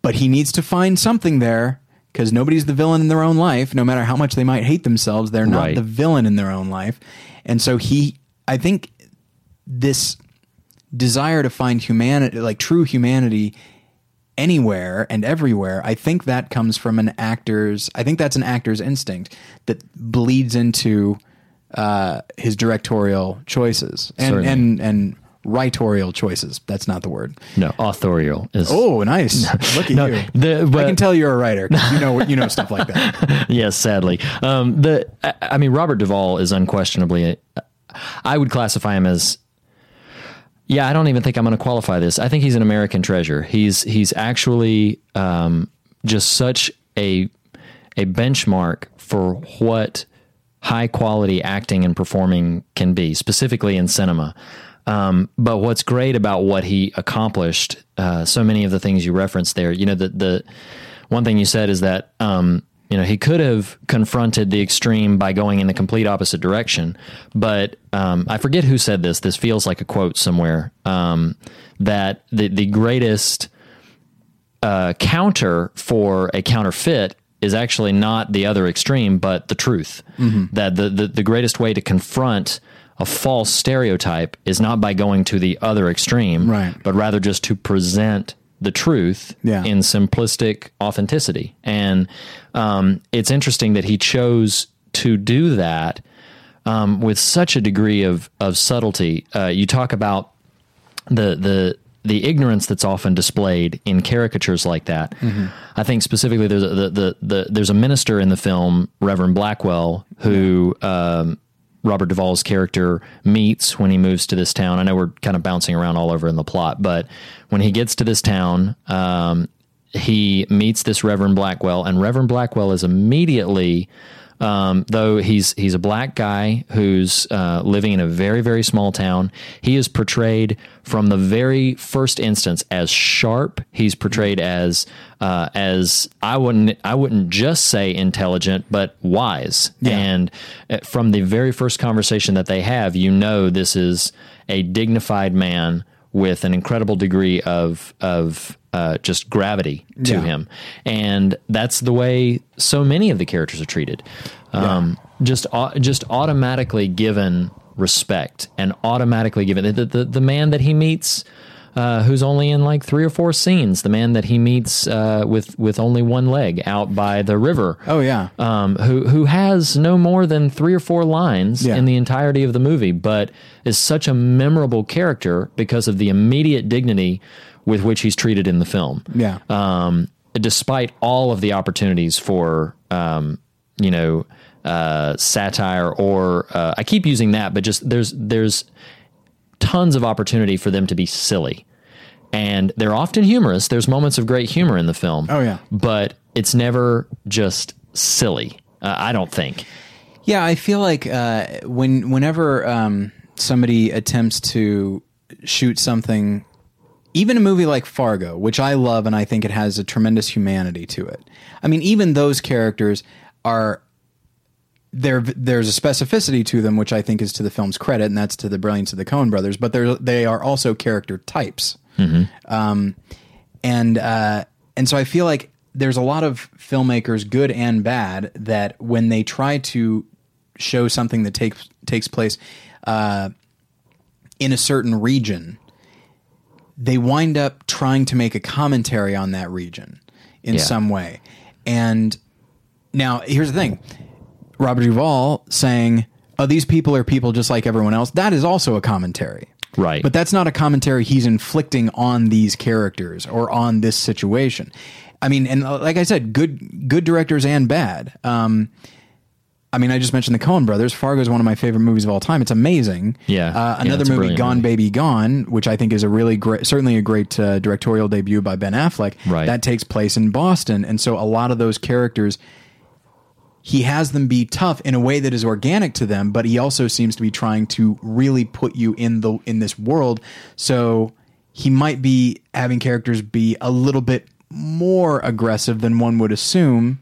but he needs to find something there because nobody's the villain in their own life. No matter how much they might hate themselves, they're not Right. the villain in their own life. And so he, I think, this desire to find humanity, like true humanity, anywhere and everywhere, I think that comes from an actor's. I think that's an actor's instinct that bleeds into uh, his directorial choices and Certainly. and and writorial choices. That's not the word. No, authorial is. Oh, nice! Look at No, you. the- I can tell you're a writer. <laughs> You know, you know stuff like that. <laughs> yes, sadly. Um, the I, I mean, Robert Duvall is unquestionably. I would classify him as. Yeah, I don't even think I'm going to qualify this. I think he's an American treasure. He's he's actually um, just such a a benchmark for what high quality acting and performing can be, specifically in cinema. Um, but what's great about what he accomplished, uh, so many of the things you referenced there, you know, the, the one thing you said is that, um, you know, he could have confronted the extreme by going in the complete opposite direction. But um, I forget who said this. This feels like a quote somewhere um, that the, the greatest uh, counter for a counterfeit is actually not the other extreme, but the truth. That the, the, the greatest way to confront a false stereotype is not by going to the other extreme, Right. but rather just to present the truth Yeah. in simplistic authenticity. And um, it's interesting that he chose to do that um, with such a degree of, of subtlety. Uh, you talk about the the the ignorance that's often displayed in caricatures like that. I think specifically there's a, the, the the there's a minister in the film Reverend Blackwell who um, Robert Duvall's character meets when he moves to this town. I know we're kind of bouncing around all over in the plot, but when he gets to this town, um, he meets this Reverend Blackwell, and Reverend Blackwell is immediately, um, though he's he's a black guy who's uh, living in a very very small town. He is portrayed from the very first instance as sharp. He's portrayed as uh, as I wouldn't I wouldn't just say intelligent, but wise. And uh, from the very first conversation that they have, you know this is a dignified man with an incredible degree of of uh, just gravity to Yeah. him, and that's the way so many of the characters are treated. Um, Just au- just automatically given respect and automatically given the the, the man that he meets. Uh, who's only in like three or four scenes? The man that he meets uh, with with only one leg out by the river Oh yeah, um, who who has no more than three or four lines Yeah. in the entirety of the movie, but is such a memorable character because of the immediate dignity with which he's treated in the film. yeah. Um, despite all of the opportunities for um, you know uh, satire or uh, I keep using that, but just there's there's tons of opportunity for them to be silly. And they're often humorous. There's moments of great humor in the film. Oh, yeah. But it's never just silly. Uh, I don't think. Yeah, I feel like uh, when whenever um, somebody attempts to shoot something, even a movie like Fargo, which I love and I think it has a tremendous humanity to it. I mean, even those characters are there. There's a specificity to them, which I think is to the film's credit, and that's to the brilliance of the Coen brothers. But they're they are also character types, um, and uh, and so I feel like there's a lot of filmmakers, good and bad, that when they try to show something that takes takes place uh, in a certain region, they wind up trying to make a commentary on that region in Yeah. some way. And now here's the thing: Robert Duvall saying, "Oh, these people are people just like everyone else." That is also a commentary. Right. But that's not a commentary he's inflicting on these characters or on this situation. I mean, and uh, like I said, good good directors and bad. Um, I mean, I just mentioned the Coen Brothers. Fargo is one of my favorite movies of all time. It's amazing. Yeah. Uh, another a movie, Gone movie. Baby Gone, which I think is a really great, certainly a great uh, directorial debut by Ben Affleck. Right. That takes place in Boston, and so a lot of those characters he has them be tough in a way that is organic to them, but he also seems to be trying to really put you in the in this world. So he might be having characters be a little bit more aggressive than one would assume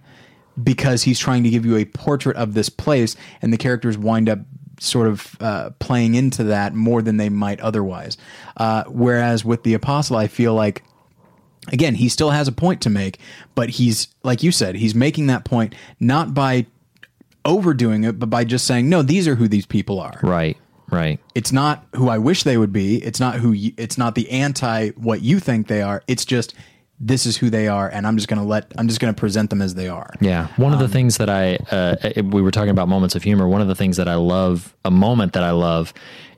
because he's trying to give you a portrait of this place and the characters wind up sort of uh, playing into that more than they might otherwise. Uh, whereas with the apostle, I feel like again he still has a point to make, but he's like you said, he's making that point not by overdoing it, but by just saying, no, these are who these people are. Right. Right. It's not who I wish they would be. It's not who. You, it's not the anti what you think they are. It's just this is who they are, and I'm just going to let. I'm just going to present them as they are. Yeah. One of the things that I, uh, we were talking about moments of humor. One of the things that I love, a moment that I love,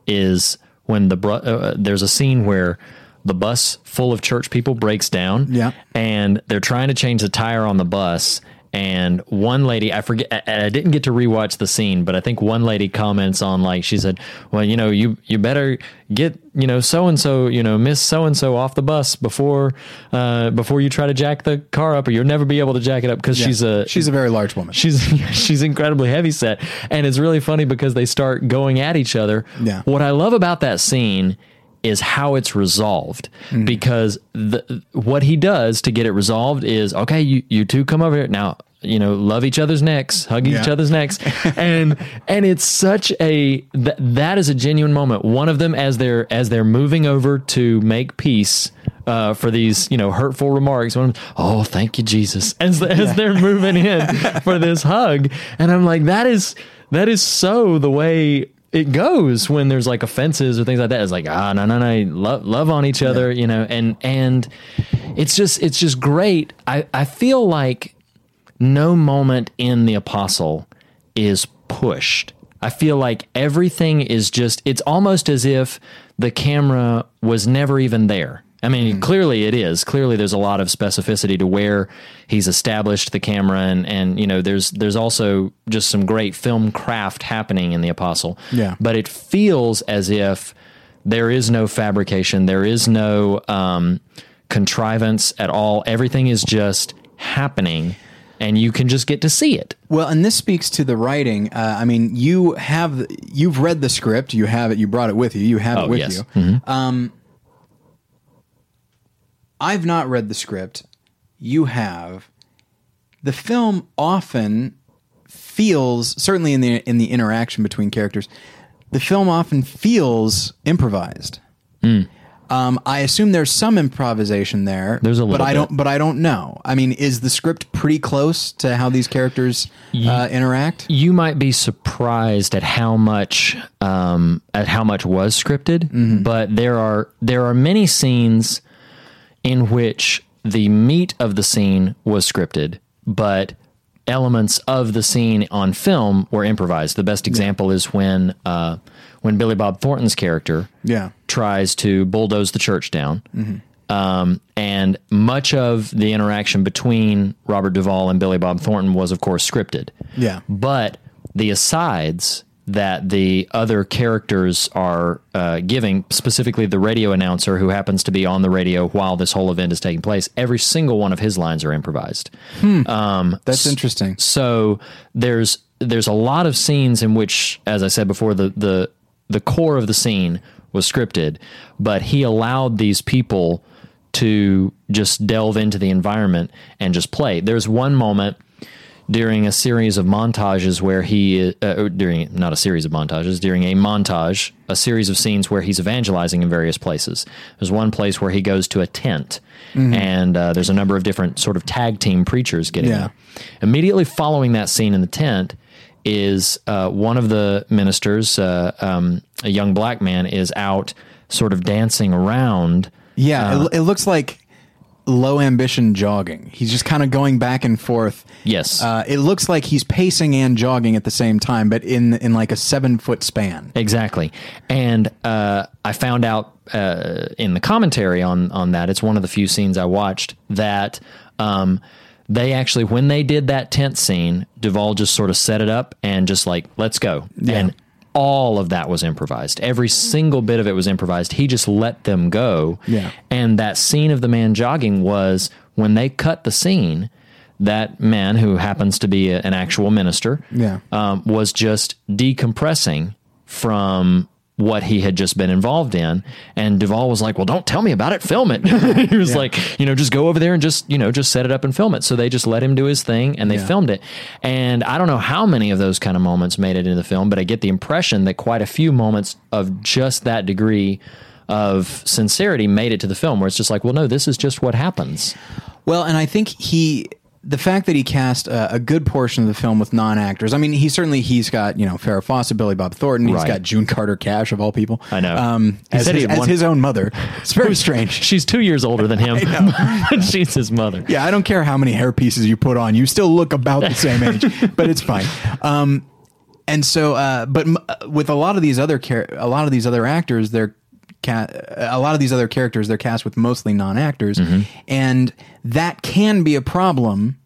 is when the bro- uh, there's a scene where the bus full of church people breaks down. Yeah. And they're trying to change the tire on the bus. And one lady, I forget, I I didn't get to rewatch the scene, but I think one lady comments on like she said, "Well, you know, you you better get you know so and so, you know, Miss so and so off the bus before uh, before you try to jack the car up, or you'll never be able to jack it up because she's a She's a very large woman. she's <laughs> she's incredibly heavy set and it's really funny because they start going at each other Yeah. what i love about that scene is how it's resolved. Mm-hmm. because the what he does to get it resolved is okay you you two come over here. Now you know love each other's necks hug each other's necks. <laughs> And and it's such a th- that is a genuine moment. One of them as they're as they're moving over to make peace uh, for these, you know, hurtful remarks. One, of them, oh, thank you, Jesus, as as they're moving in <laughs> for this hug, and I'm like, that is that is so the way it goes when there's like offenses or things like that. It's like ah, no, no, no, love love on each other, you know, and and it's just it's just great. I I feel like no moment in the apostle is pushed. I feel like everything is just, it's almost as if the camera was never even there. I mean, clearly it is. Clearly there's a lot of specificity to where he's established the camera and, and, you know, there's, there's also just some great film craft happening in the apostle. Yeah. But it feels as if there is no fabrication. There is no, um, contrivance at all. Everything is just happening and you can just get to see it. Well, and this speaks to the writing. Uh, I mean, you have you've read the script. You have it. You brought it with you. You have Oh, it with yes. you. Um, I've not read the script. You have. The film often feels certainly in the in the interaction between characters. The film often feels improvised. Um, I assume there's some improvisation there. There's a little, but I bit. don't. But I don't know. I mean, is the script pretty close to how these characters uh, interact? You might be surprised at how much um, at how much was scripted, but there are there are many scenes in which the meat of the scene was scripted, but elements of the scene on film were improvised. The best example is when uh, when Billy Bob Thornton's character Yeah. tries to bulldoze the church down. Um, and much of the interaction between Robert Duvall and Billy Bob Thornton was, of course, scripted. Yeah. But the asides that the other characters are uh, giving, specifically the radio announcer who happens to be on the radio while this whole event is taking place, every single one of his lines are improvised. That's interesting. So there's there's a lot of scenes in which, as I said before, the the the core of the scene was scripted, but he allowed these people to just delve into the environment and just play. There's one moment during a series of montages where he uh, during not a series of montages during a montage a series of scenes where he's evangelizing in various places. There's one place where he goes to a tent and uh, there's a number of different sort of tag team preachers getting Yeah. there. Immediately following that scene in the tent is uh, one of the ministers uh, um, a young black man is out sort of dancing around Yeah, it, it looks like low ambition jogging. He's just kind of going back and forth. Yes. Uh, it looks like he's pacing and jogging at the same time, but in in like a seven foot span. Exactly. And uh, I found out uh, in the commentary on on that, it's one of the few scenes I watched that um, they actually, when they did that tent scene, Duvall just sort of set it up and just like, let's go. And all of that was improvised. Every single bit of it was improvised. He just let them go. Yeah. And that scene of the man jogging was when they cut the scene. That man, who happens to be a- an actual minister, Yeah. um, was just decompressing from what he had just been involved in. And Duvall was like, "Well, don't tell me about it. Film it." <laughs> he was like, "You know, just go over there and just you know just set it up and film it." So they just let him do his thing, and they Yeah. filmed it. And I don't know how many of those kind of moments made it into the film, but I get the impression that quite a few moments of just that degree of sincerity made it to the film, where it's just like, "Well, no, this is just what happens." Well, and I think he, the fact that he cast a, a good portion of the film with non-actors. I mean, he certainly he's got you know Farrah Fawcett, Billy Bob Thornton. He's Right. got June Carter Cash of all people. I know. Um, He as his, as his own mother. It's very strange. She's two years older than him, <laughs> <laughs> she's his mother. Yeah, I don't care how many hair pieces you put on, you still look about the same age, <laughs> but it's fine. Um, and so, uh, but m- uh, with a lot of these other char- a lot of these other actors, they're ca- a lot of these other characters, they're cast with mostly non-actors, mm-hmm. and that can be a problem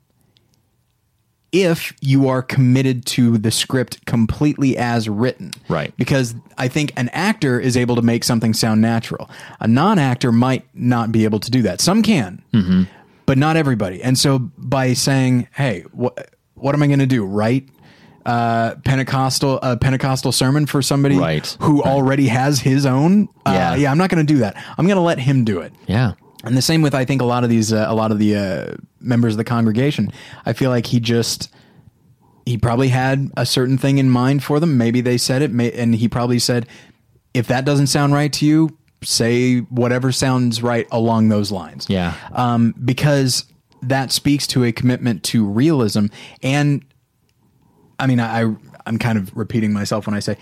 if you are committed to the script completely as written. Right. Because I think an actor is able to make something sound natural. A non actor might not be able to do that. Some can, mm-hmm. but not everybody. And so by saying, hey, what, what am I going to do? Write uh, Pentecostal a Pentecostal sermon for somebody Right. who already has his own. Uh, Yeah. yeah, I'm not going to do that. I'm going to let him do it. Yeah. And the same with I think a lot of these uh, a lot of the uh, members of the congregation. I feel like he just he probably had a certain thing in mind for them. Maybe they said it, may, and he probably said, "If that doesn't sound right to you, say whatever sounds right along those lines." Yeah. um, because that speaks to a commitment to realism. And I mean, I, I I'm kind of repeating myself when I say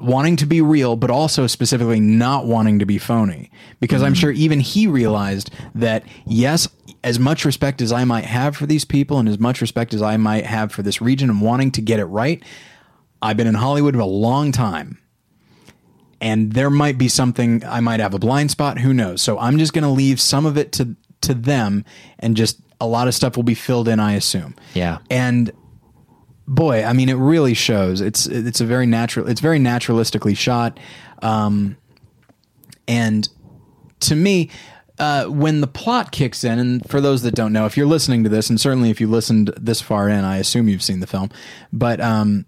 wanting to be real, but also specifically not wanting to be phony. Because I'm mm-hmm. sure even he realized that, yes, as much respect as I might have for these people and as much respect as I might have for this region and wanting to get it right, I've been in Hollywood for a long time. And there might be something I might have a blind spot, who knows. So I'm just going to leave some of it to to them and just a lot of stuff will be filled in, I assume. Yeah. And boy, I mean, it really shows. It's it's a very natural. It's very naturalistically shot, um, and to me, uh, when the plot kicks in, and for those that don't know, if you're listening to this, and certainly if you listened this far in, I assume you've seen the film. But um,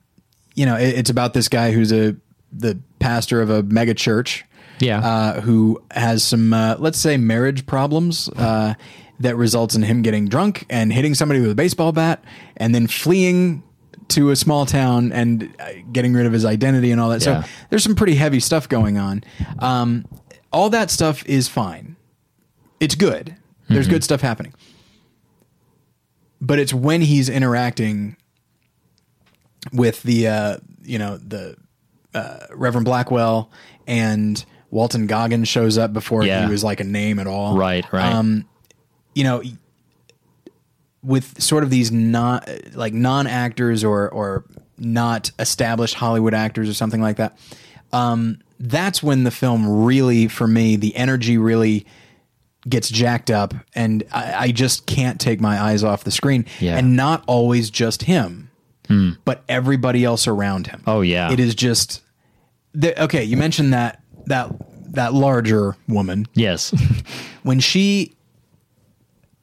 you know, it, it's about this guy who's a the pastor of a mega church. Yeah. Uh, who has some, uh, let's say, marriage problems uh, that results in him getting drunk and hitting somebody with a baseball bat and then fleeing to a small town and uh, getting rid of his identity and all that. Yeah. So there's some pretty heavy stuff going on. Um, all that stuff is fine. It's good. There's good stuff happening. But it's when he's interacting with the, uh, you know, the uh, Reverend Blackwell and Walton Goggins shows up before Yeah. he was like a name at all. Right, right. Um, you know, with sort of these non like non actors or or not established Hollywood actors or something like that. Um, that's when the film really, for me, the energy really gets jacked up, and I, I just can't take my eyes off the screen. Yeah. And not always just him, but everybody else around him. Oh, yeah. it is just. The, okay, you mentioned that that that larger woman yes. <laughs> when she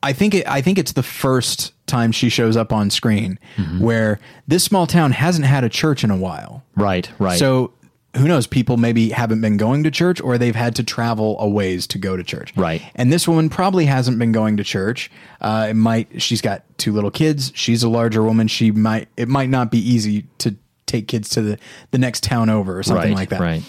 I think it, I think it's the first time she shows up on screen Mm-hmm. where this small town hasn't had a church in a while. right. Right. So who knows? People maybe haven't been going to church, or they've had to travel a ways to go to church. Right. And this woman probably hasn't been going to church. Uh, it might. She's got two little kids. She's a larger woman. She might. It might not be easy to take kids to the the next town over or something Right, like that. right.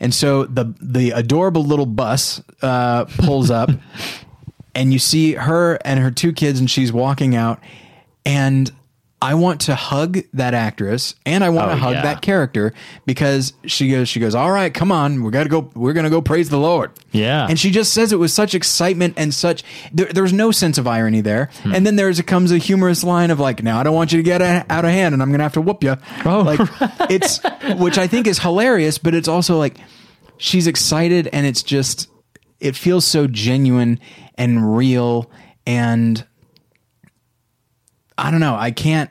And so the the adorable little bus uh, pulls up, <laughs> and you see her and her two kids, and she's walking out, and I want to hug that actress, and I want Oh, to hug yeah. that character because she goes, she goes, all right, come on, we got to go, we're gonna go praise the Lord. Yeah. and she just says it with such excitement and such. There, there's no sense of irony there, Hmm. and then there's comes a humorous line of like, now I don't want you to get a, out of hand, and I'm gonna have to whoop you. Oh, like <laughs> it's which I think is hilarious, but it's also like she's excited, and it's just it feels so genuine and real and I don't know. I can't.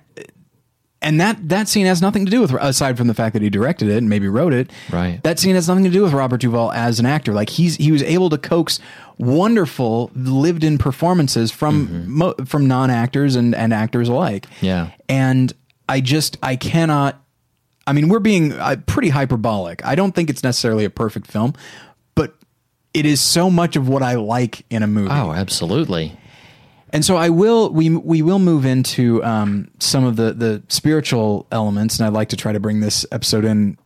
And that that scene has nothing to do with aside from the fact that he directed it and maybe wrote it. Right. That scene has nothing to do with Robert Duvall as an actor. Like he's he was able to coax wonderful lived in performances from mo, from non actors and and actors alike. Yeah. And I just I cannot I mean, we're being uh, pretty hyperbolic. I don't think it's necessarily a perfect film, it is so much of what I like in a movie. Oh, absolutely. And so I will we we will move into um, some of the the spiritual elements, and I'd like to try to bring this episode in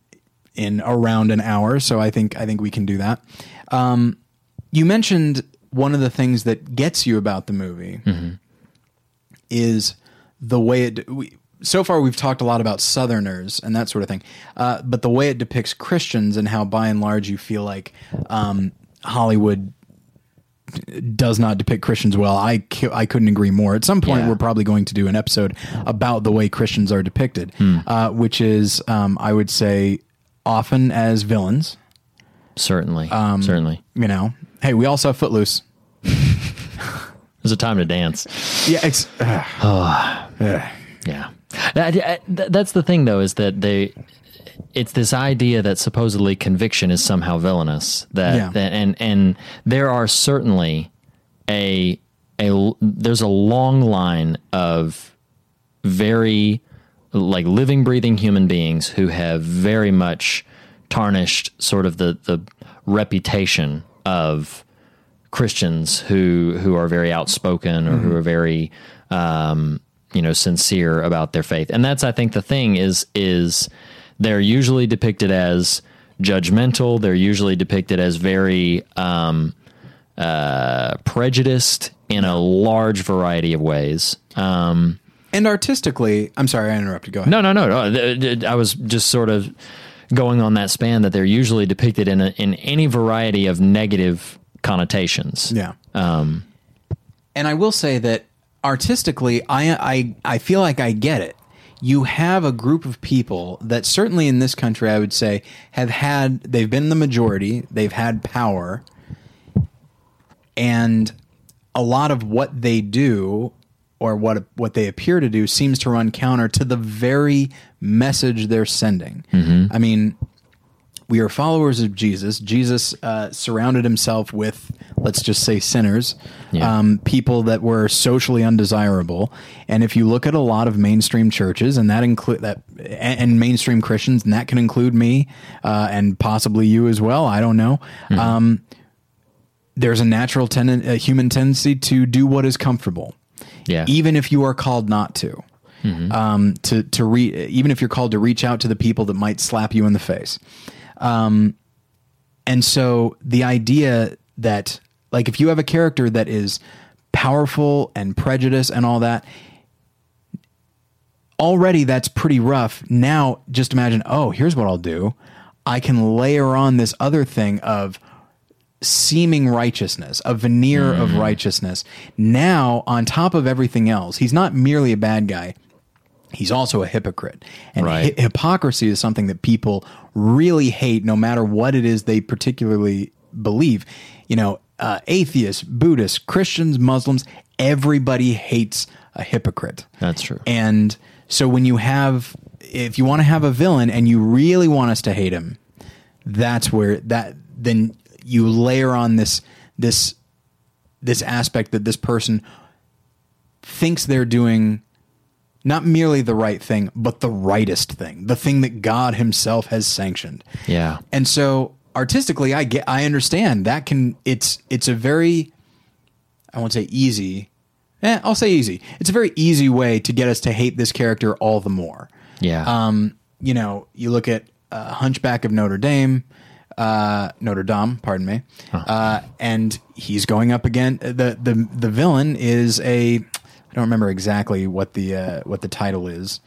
in around an hour. So I think I think we can do that. Um, you mentioned one of the things that gets you about the movie is the way it. We, so far, we've talked a lot about Southerners and that sort of thing, uh, but the way it depicts Christians and how, by and large, you feel like um, Hollywood does not depict Christians well. I cu- I couldn't agree more. At some point, Yeah. we're probably going to do an episode about the way Christians are depicted, uh, which is, um, I would say, often as villains. Certainly. Um, Certainly. You know, hey, we also have Footloose. <laughs> There's a time to dance. Yeah, it's, ugh. Ugh. Yeah. Uh, that's the thing, though, is that they. It's this idea that supposedly conviction is somehow villainous. That, Yeah. that and and there are certainly a a there's a long line of very like living breathing human beings who have very much tarnished sort of the the reputation of Christians who who are very outspoken or who are very um, you know sincere about their faith, and that's I think the thing is is they're usually depicted as judgmental. They're usually depicted as very um, uh, prejudiced in a large variety of ways. Um, And artistically, I'm sorry, I interrupted. Go ahead. no, no, no, no. I was just sort of going on that span that they're usually depicted in a, in any variety of negative connotations. Yeah. Um, and I will say that artistically, I, I I feel like I get it. You have a group of people that certainly in this country, I would say, have had they've been the majority. They've had power, and a lot of what they do or what what they appear to do seems to run counter to the very message they're sending. Mm-hmm. I mean, we are followers of Jesus. Jesus uh, surrounded himself with, let's just say, sinners, Yeah. um, people that were socially undesirable. And if you look at a lot of mainstream churches, and that include that, and, and mainstream Christians, and that can include me uh, and possibly you as well. I don't know. Um, there's a natural tenden- a human tendency to do what is comfortable Yeah. even if you are called not to. Um, to to re- even if you're called to reach out to the people that might slap you in the face, um, and so the idea that like if you have a character that is powerful and prejudiced and all that, already that's pretty rough. Now just imagine, oh, here's what I'll do. I can layer on this other thing of seeming righteousness, a veneer of righteousness. Now, on top of everything else, he's not merely a bad guy. He's also a hypocrite. And Right. hy- hypocrisy is something that people really hate no matter what it is they particularly believe. You know, uh, atheists, Buddhists, Christians, Muslims, everybody hates a hypocrite. That's true. And so when you have, if you want to have a villain and you really want us to hate him, that's where that then you layer on this this this aspect that this person thinks they're doing not merely the right thing, but the rightest thing, the thing that God Himself has sanctioned. Yeah. And so artistically, I get, I understand that can, it's, it's a very, I won't say easy. Eh, I'll say easy. It's a very easy way to get us to hate this character all the more. Yeah. Um, you know, you look at uh, Hunchback of Notre Dame, uh, Notre Dame, pardon me, uh, and he's going up again. the the The villain is a, don't remember exactly what the uh, what the title is,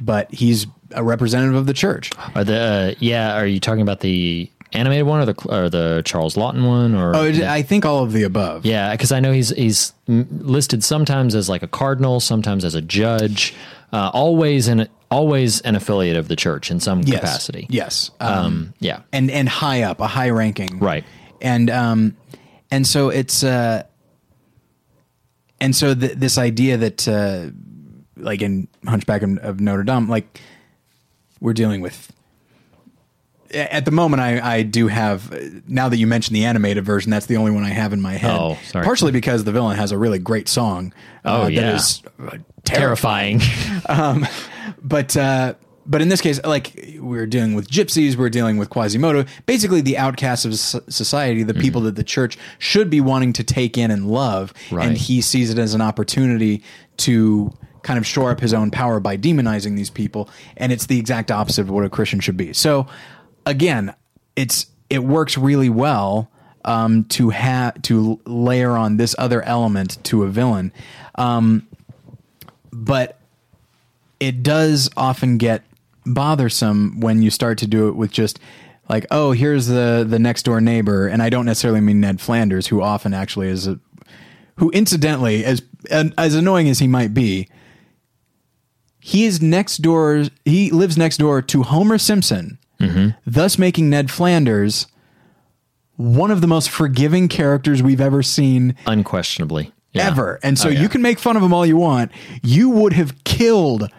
but he's a representative of the church. Are the uh, yeah? Are you talking about the animated one or the or the Charles Laughton one or? Oh, I think all of the above. Yeah, because I know he's he's listed sometimes as like a cardinal, sometimes as a judge, uh, always an always an affiliate of the church in some Yes. capacity. Yes. Um, Um, yeah, and and high up, a high ranking, Right. And um, and so it's uh, and so th- this idea that uh, like in Hunchback of, of Notre Dame, like we're dealing with. At the moment, I, I do have. Now that you mentioned the animated version, that's the only one I have in my head. Oh, sorry. Partially because the villain has a really great song. Oh, uh, yeah. that is uh, terrifying. terrifying. <laughs> but uh, but in this case, like we're dealing with gypsies, we're dealing with Quasimodo, basically the outcasts of society, the people that the church should be wanting to take in and love, Right. and he sees it as an opportunity to kind of shore up his own power by demonizing these people, and it's the exact opposite of what a Christian should be. So, again, it's it works really well um, to have to layer on this other element to a villain, um, but it does often get bothersome when you start to do it with just like oh here's the the next door neighbor and i don't necessarily mean ned flanders who often actually is a who incidentally as as annoying as he might be he is next door he lives next door to homer simpson mm-hmm. thus making ned flanders one of the most forgiving characters we've ever seen Unquestionably. Yeah. ever. And so Oh, yeah. you can make fun of him all you want. You would have killed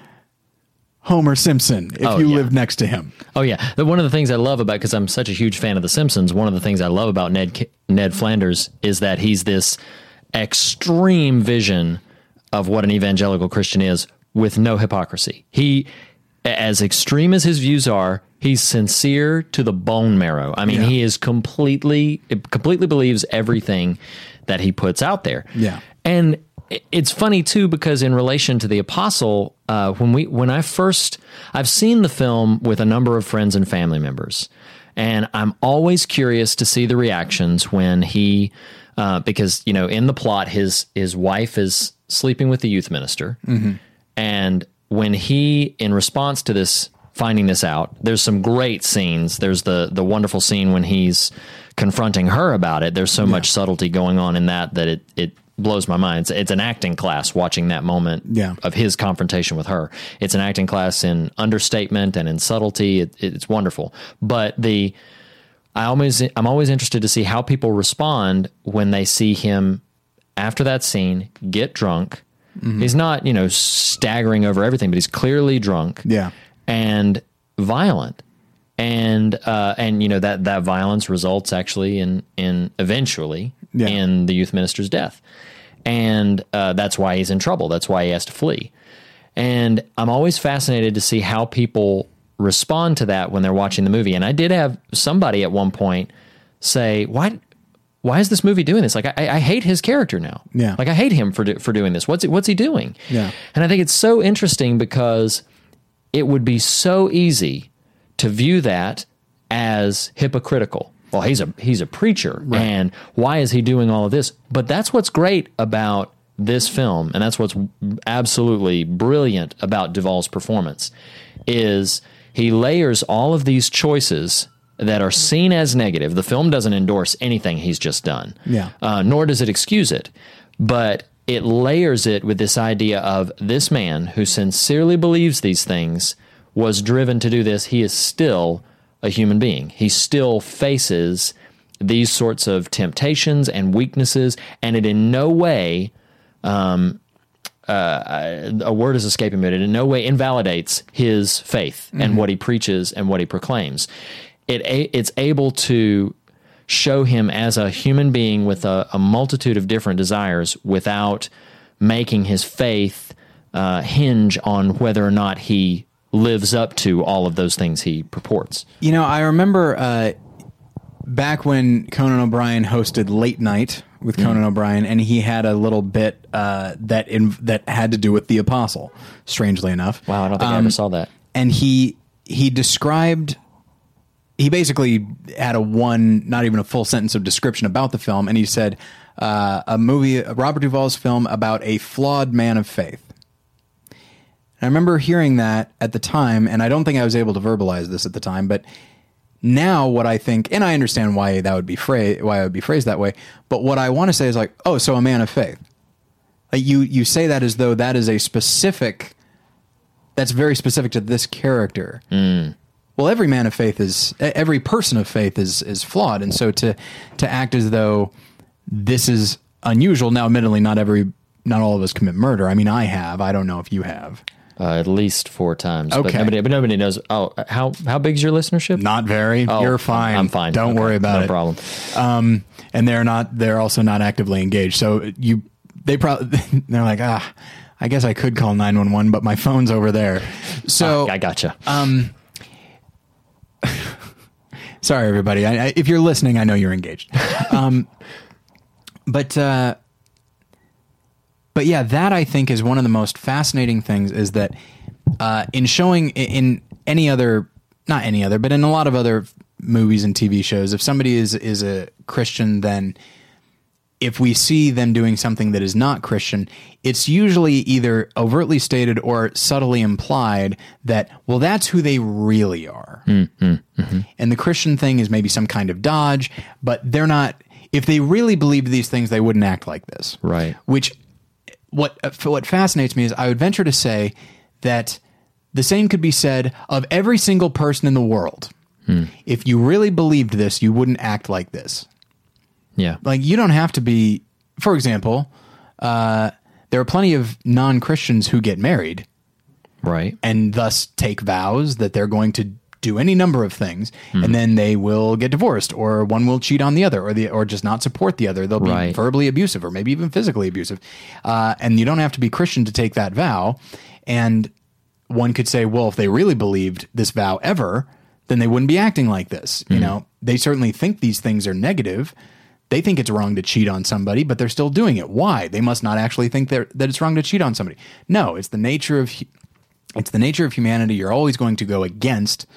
Homer Simpson if Oh, you yeah. lived next to him. Oh yeah, one of the things I love about because I'm such a huge fan of The Simpsons. One of the things I love about Ned Ned Flanders is that he's this extreme vision of what an evangelical Christian is, with no hypocrisy. He, as extreme as his views are, he's sincere to the bone marrow. I mean, Yeah. he is completely completely believes everything that he puts out there. Yeah. And it's funny too because in relation to the apostle, uh, when we when I first I've seen the film with a number of friends and family members, and I'm always curious to see the reactions when he uh, because you know in the plot his his wife is sleeping with the youth minister, and when he in response to this finding this out there's some great scenes. There's the the wonderful scene when he's confronting her about it. There's so much subtlety going on in that that it it blows my mind it's, it's an acting class watching that moment Yeah. of his confrontation with her it's an acting class in understatement and in subtlety it, it's wonderful but the I always I'm always interested to see how people respond when they see him after that scene get drunk. He's not, you know, staggering over everything, but he's clearly drunk. Yeah. And violent. And uh and you know that that violence results actually in in eventually Yeah. in the youth minister's death. And uh that's why he's in trouble. That's why he has to flee. And I'm always fascinated to see how people respond to that when they're watching the movie. And I did have somebody at one point say, "Why, why is this movie doing this? Like, I, I hate his character now. Yeah. like I hate him for do, for doing this. What's he, what's he doing? Yeah. And I think it's so interesting because it would be so easy to view that as hypocritical. Well, he's a he's a preacher, and why is he doing all of this? But that's what's great about this film, and that's what's absolutely brilliant about Duvall's performance is he layers all of these choices that are seen as negative. The film doesn't endorse anything he's just done, Yeah. uh, nor does it excuse it, but it layers it with this idea of this man who sincerely believes these things was driven to do this. He is still a human being. He still faces these sorts of temptations and weaknesses, and it in no way um, uh, a word is escaping me. It in no way invalidates his faith and mm-hmm. what he preaches and what he proclaims. It it's able to show him as a human being with a, a multitude of different desires without making his faith uh, hinge on whether or not he lives up to all of those things he purports. You know, I remember uh, back when Conan O'Brien hosted Late Night with Mm. Conan O'Brien, and he had a little bit uh, that in, that had to do with the apostle. Strangely enough, Wow, I don't think I Um, ever saw that. and he he described he basically had a one not even a full sentence of description about the film and he said uh, a movie robert duvall's film about a flawed man of faith i remember hearing that at the time and i don't think i was able to verbalize this at the time but now what i think and i understand why that would be phrased why it would be phrased that way but what i want to say is like oh so a man of faith like you you say that as though that is a specific that's very specific to this character. Mm. Well, every man of faith is every person of faith is is flawed, and so to to act as though this is unusual. Now, admittedly, not every not all of us commit murder. I mean, I have. I don't know if you have. Uh, at least four times. But Okay. nobody, but nobody knows. Oh, how how big's your listenership? Not very. Oh, You're fine. I'm fine. Don't Okay, worry about no it. No problem. Um, and they're not. They're also not actively engaged. So you, they probably <laughs> they're like, ah, I guess I could call 911, but my phone's over there. So I gotcha. <laughs> sorry, everybody. I, I, if you're listening, I know you're engaged. Um, <laughs> but uh, but yeah, that I think is one of the most fascinating things is that uh, in showing in any other, not any other, but in a lot of other movies and TV shows, if somebody is is a Christian, then if we see them doing something that is not Christian, it's usually either overtly stated or subtly implied that, well, that's who they really are. Mm, mm, mm-hmm. And the Christian thing is maybe some kind of dodge, but they're not, if they really believed these things, they wouldn't act like this. Right. Which, what, uh, what fascinates me is I would venture to say that the same could be said of every single person in the world. If you really believed this, you wouldn't act like this yeah. like you don't have to be for example uh, there are plenty of non-christians who get married Right. and thus take vows that they're going to do any number of things and then they will get divorced or one will cheat on the other or the or just not support the other they'll be Right. verbally abusive or maybe even physically abusive uh, and you don't have to be christian to take that vow and one could say well if they really believed this vow ever then they wouldn't be acting like this you know they certainly think these things are negative they think it's wrong to cheat on somebody, but they're still doing it. Why? They must not actually think that that it's wrong to cheat on somebody. No, it's the nature of it's the nature of humanity. You're always going to go against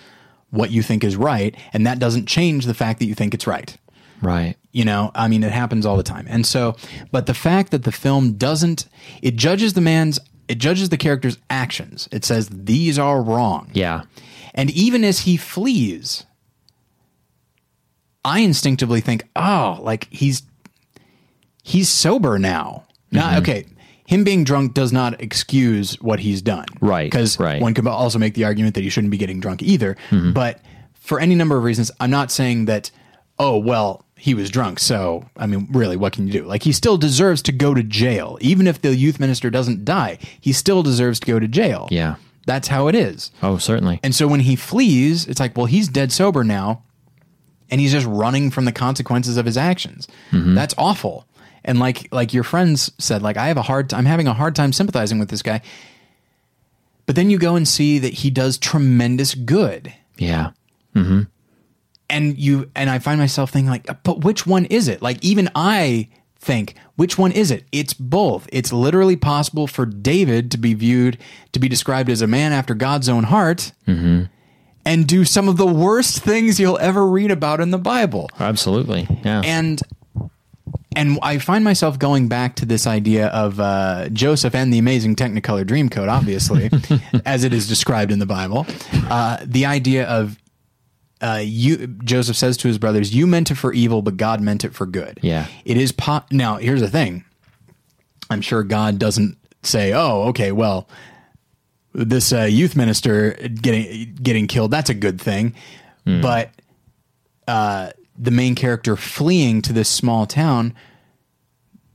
what you think is right, and that doesn't change the fact that you think it's right. Right. You know, I mean, it happens all the time. And so, but the fact that the film doesn't, it judges the man's, it judges the character's actions. It says these are wrong. Yeah. And even as he flees, I instinctively think, oh, like he's he's sober now. Now, mm-hmm. okay, him being drunk does not excuse what he's done. Right, Because right. one could also make the argument that he shouldn't be getting drunk either. Mm-hmm. But for any number of reasons, I'm not saying that, oh, well, he was drunk. So, I mean, really, what can you do? Like, he still deserves to go to jail. Even if the youth minister doesn't die, he still deserves to go to jail. Yeah. That's how it is. Oh, certainly. And so when he flees, it's like, well, he's dead sober now, and he's just running from the consequences of his actions. Mm-hmm. That's awful. And like like your friends said, like I have a hard I'm having a hard time sympathizing with this guy. But then you go and see that he does tremendous good. yeah. mhm And you and I find myself thinking like, but which one is it? Like even I think, which one is it? It's both. It's literally possible for David to be viewed to be described as a man after God's own heart. And do some of the worst things you'll ever read about in the Bible. Absolutely. Yeah. and and I find myself going back to this idea of uh, Joseph and the amazing Technicolor Dreamcoat, obviously, <laughs> as it is described in the Bible. Uh, the idea of uh, you, Joseph says to his brothers, "You meant it for evil, but God meant it for good." Yeah. it is. Po- now, here's the thing. I'm sure God doesn't say, "Oh, okay, well." This uh, youth minister getting getting killed, that's a good thing. But the main character fleeing to this small town,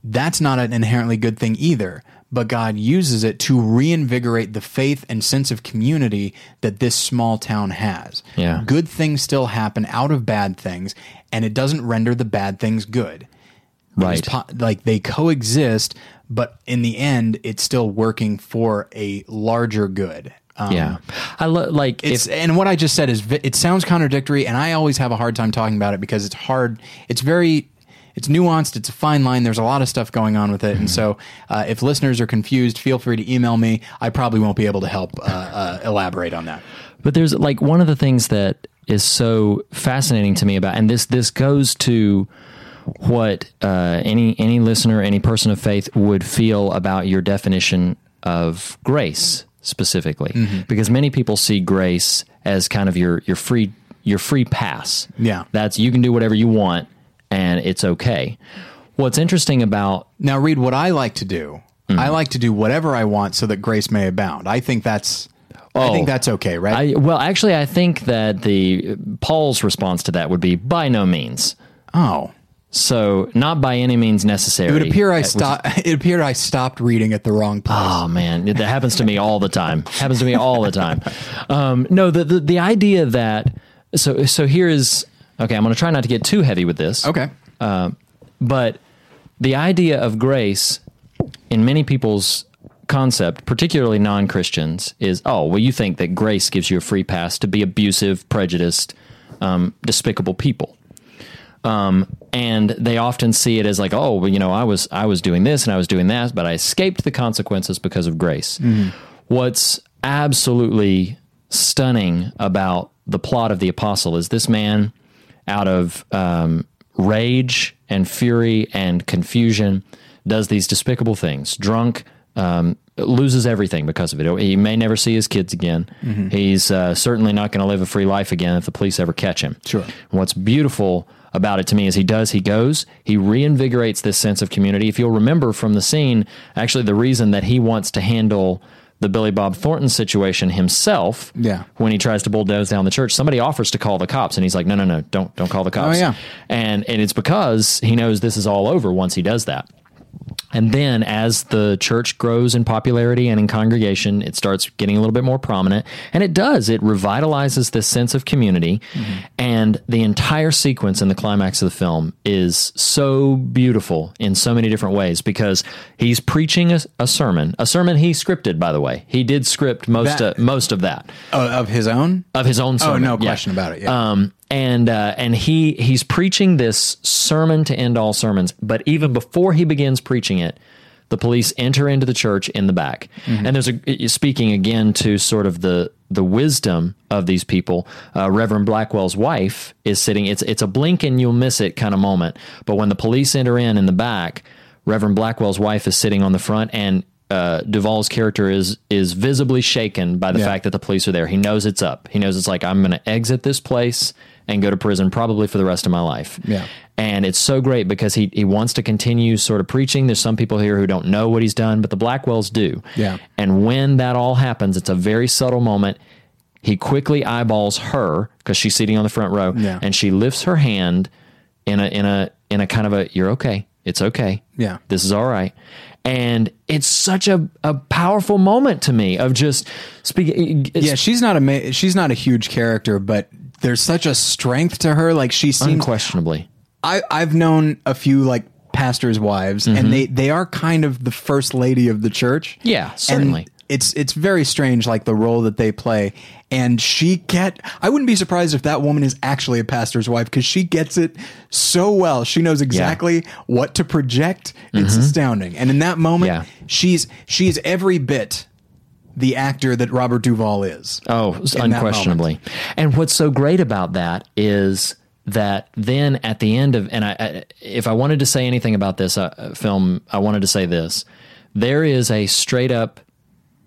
that's not an inherently good thing either. But God uses it to reinvigorate the faith and sense of community that this small town has. Yeah. Good things still happen out of bad things, and it doesn't render the bad things good. Right. po- like they coexist, but in the end, it's still working for a larger good. Um, yeah. I lo- like it's if and what I just said is vi- it sounds contradictory, and I always have a hard time talking about it because it's hard. It's very it's nuanced. It's a fine line. There's a lot of stuff going on with it, and so uh, if listeners are confused, feel free to email me. I probably won't be able to help uh, uh, elaborate on that. But there's like one of the things that is so fascinating to me about, and this this goes to what uh, any any listener, any person of faith would feel about your definition of grace specifically, because many people see grace as kind of your your free your free pass. Yeah. that's you can do whatever you want, and it's okay. What's interesting about Now, read what I like to do. I like to do whatever I want so that grace may abound. I think that's. I Oh. think that's okay, right? I well, actually, I think that the Paul's response to that would be by no means. oh, So not by any means necessary. it would appear I stopped. <laughs> It appeared I stopped reading at the wrong place. Oh man, it, that happens to me all the time. <laughs> Happens to me all the time. Um, no, the, the the idea that so so here is okay. I'm going to try not to get too heavy with this. okay. but the idea of grace in many people's concept, particularly non Christians, is oh, well, you think that grace gives you a free pass to be abusive, prejudiced, um, despicable people. Um, and they often see it as like, oh, well, you know, I was I was doing this and I was doing that, but I escaped the consequences because of grace. What's absolutely stunning about the plot of the apostle is this man, out of um, rage and fury and confusion, does these despicable things. Drunk, um, loses everything because of it. He may never see his kids again. He's uh, certainly not going to live a free life again if the police ever catch him. Sure. What's beautiful about it to me is he does, he goes, he reinvigorates this sense of community. If you'll remember from the scene, actually, the reason that he wants to handle the Billy Bob Thornton situation himself, Yeah. when he tries to bulldoze down the church, somebody offers to call the cops, and he's like, "No, no, no, don't, don't call the oh, cops." Oh, yeah. and and it's because he knows this is all over once he does that. And then as the church grows in popularity and in congregation, it starts getting a little bit more prominent. And it does. It revitalizes this sense of community. And the entire sequence in the climax of the film is so beautiful in so many different ways because he's preaching a, a sermon, a sermon he scripted, by the way. He did script most, That- uh, most of that Oh, of his own? of his own sermon. Oh, no Yeah. question about it. Yeah. Um, and uh, and he he's preaching this sermon to end all sermons, but even before he begins preaching it, the police enter into the church in the back. Mm-hmm. And there's a speaking again to sort of the the wisdom of these people. Uh, Reverend Blackwell's wife is sitting. It's it's a blink and you'll miss it kind of moment. But when the police enter in in the back, Reverend Blackwell's wife is sitting on the front and. Uh, Duvall's character is is visibly shaken by the Yeah. fact that the police are there. He knows it's up. He knows it's like I'm going to exit this place and go to prison probably for the rest of my life. Yeah. And it's so great because he he wants to continue sort of preaching. There's some people here who don't know what he's done, but the Blackwells do. Yeah. And when that all happens, it's a very subtle moment. He quickly eyeballs her because she's sitting on the front row, Yeah. and she lifts her hand in a in a in a kind of a "You're okay, it's okay, Yeah. this is all right." And it's such a, a powerful moment to me of just speaking. yeah, she's not a ma- she's not a huge character, but there's such a strength to her. Like she seems unquestionably. I, I've known a few like pastors' wives, Mm-hmm. and they they are kind of the first lady of the church. Yeah, certainly. And it's it's very strange, like the role that they play. And she get. I wouldn't be surprised if that woman is actually a pastor's wife because she gets it so well. She knows exactly what to project. It's astounding. And in that moment, Mm-hmm. Yeah. she's she's every bit the actor that Robert Duvall is. Oh, unquestionably. And what's so great about that is that then at the end of, and I, I if I wanted to say anything about this uh, film, I wanted to say this: there is a straight up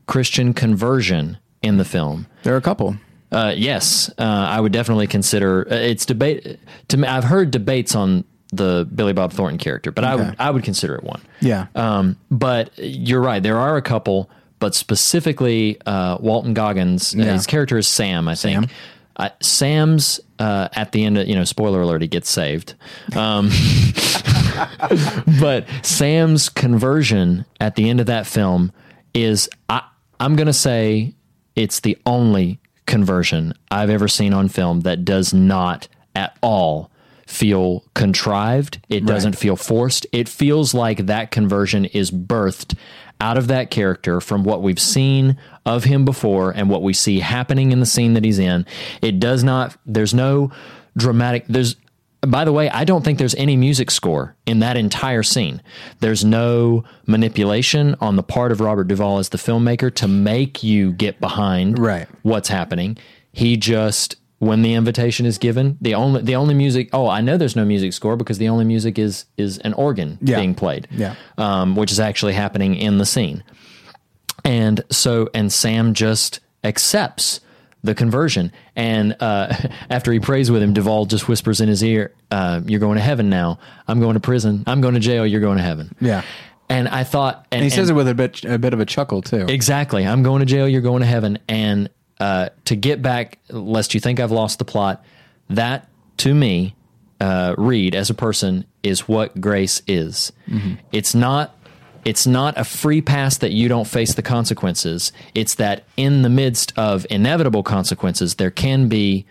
Christian conversion in the film. There are a couple. Uh, yes, uh, I would definitely consider uh, it's debate. To me, I've heard debates on the Billy Bob Thornton character, but I would I would consider it one. Yeah. Um, but you're right. There are a couple, but specifically uh, Walton Goggins. uh, Yeah. his character is Sam. I think. Sam. Uh, Sam's uh, at the end. Of, you know, spoiler alert: he gets saved. Um, <laughs> but Sam's conversion at the end of that film is, I, I'm going to say, it's the only conversion I've ever seen on film that does not at all feel contrived. It doesn't feel forced. It feels like that conversion is birthed out of that character from what we've seen of him before and what we see happening in the scene that he's in. It does not, there's no dramatic, there's, by the way, I don't think there's any music score in that entire scene. There's no manipulation on the part of Robert Duvall as the filmmaker to make you get behind Right. what's happening. He just when the invitation is given, the only the only music. Oh, I know there's no music score because the only music is is an organ Yeah. being played. Yeah. um, which is actually happening in the scene. And so, and Sam just accepts the conversion. And uh, <laughs> after he prays with him, Duvall just whispers in his ear, uh, "You're going to heaven now. I'm going to prison. I'm going to jail. You're going to heaven." Yeah. And I thought, and, And he says and- it with a bit a bit of a chuckle too. Exactly. I'm going to jail. You're going to heaven. And uh, to get back, lest you think I've lost the plot, that to me, uh, Reed as a person is what grace is. It's not. It's not a free pass that you don't face the consequences. It's that in the midst of inevitable consequences, there can be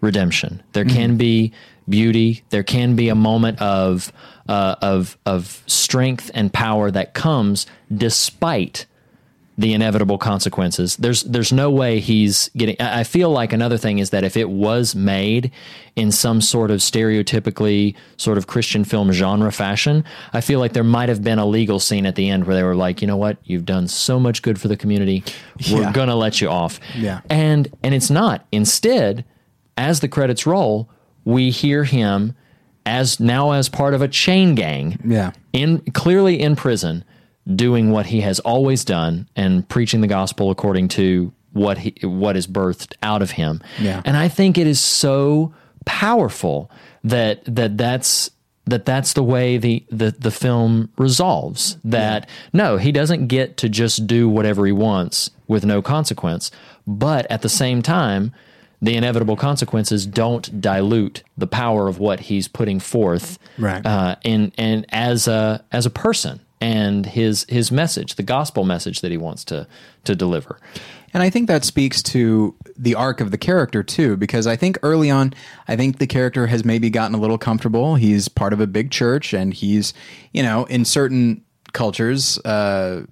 redemption. There can be beauty. There can be a moment of uh, of of strength and power that comes despite the inevitable consequences. There's there's no way he's getting. I feel like another thing is that if it was made in some sort of stereotypically sort of Christian film genre fashion, I feel like there might have been a legal scene at the end where they were like, you know what, you've done so much good for the community, we're Yeah. gonna let you off. Yeah. and and it's not. Instead, as the credits roll, we hear him as now as part of a chain gang Yeah. in clearly in prison doing what he has always done and preaching the gospel according to what he what is birthed out of him. Yeah. And I think it is so powerful that that that's that that's the way the the, the film resolves that no he doesn't get to just do whatever he wants with no consequence but at the same time the inevitable consequences don't dilute the power of what he's putting forth Right. uh, and and as a as a person and his his message, the gospel message that he wants to to deliver. And I think that speaks to the arc of the character too, because I think early on, I think the character has maybe gotten a little comfortable. He's part of a big church, and he's, you know, in certain cultures, uh,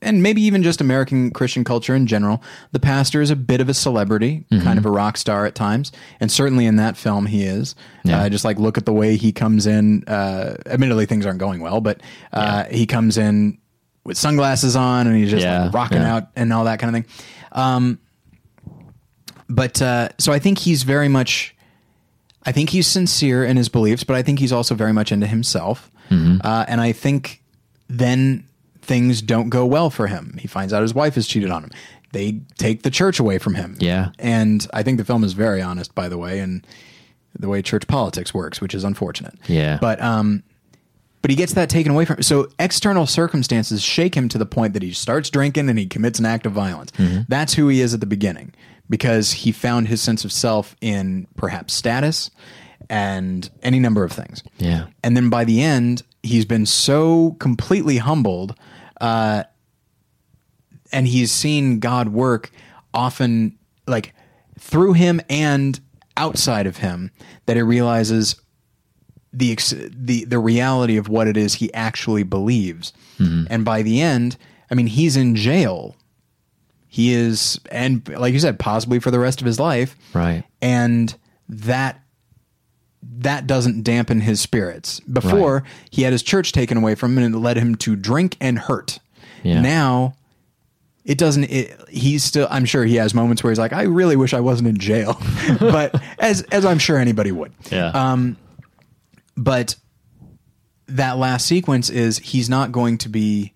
and maybe even just American Christian culture in general, the pastor is a bit of a celebrity, kind of a rock star at times, and certainly in that film he is. Uh, just like look at the way he comes in. Uh, admittedly, things aren't going well, but uh, he comes in with sunglasses on and he's just Yeah, like rocking yeah. out and all that kind of thing. Um, but uh, so I think he's very much. I think he's sincere in his beliefs, but I think he's also very much into himself. Mm-hmm. Uh, and I think then things don't go well for him. He finds out his wife has cheated on him. They take the church away from him. Yeah. And I think the film is very honest, by the way, and the way church politics works, which is unfortunate. Yeah. But um, but he gets that taken away from him. So external circumstances shake him to the point that he starts drinking and he commits an act of violence. Mm-hmm. That's who he is at the beginning because he found his sense of self in perhaps status and any number of things. Yeah. And then by the end, he's been so completely humbled, uh, and he's seen God work often, like through him and outside of him, that he realizes the ex- the the reality of what it is he actually believes. And by the end, I mean he's in jail. He is, and like you said, possibly for the rest of his life Right. and that that doesn't dampen his spirits. Before he had his church taken away from him and it led him to drink and hurt. Yeah. Now it doesn't it, he's still I'm sure he has moments where he's like I really wish I wasn't in jail. <laughs> but as as I'm sure anybody would. Yeah. Um, But that last sequence is he's not going to be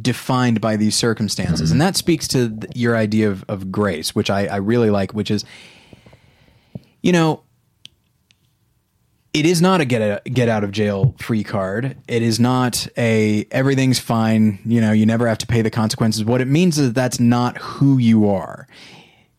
defined by these circumstances. And that speaks to th- your idea of, of grace, which I, I really like, which is, you know, it is not a get out, get out of jail free card. It is not a everything's fine. You know, you never have to pay the consequences. What it means is that that's not who you are.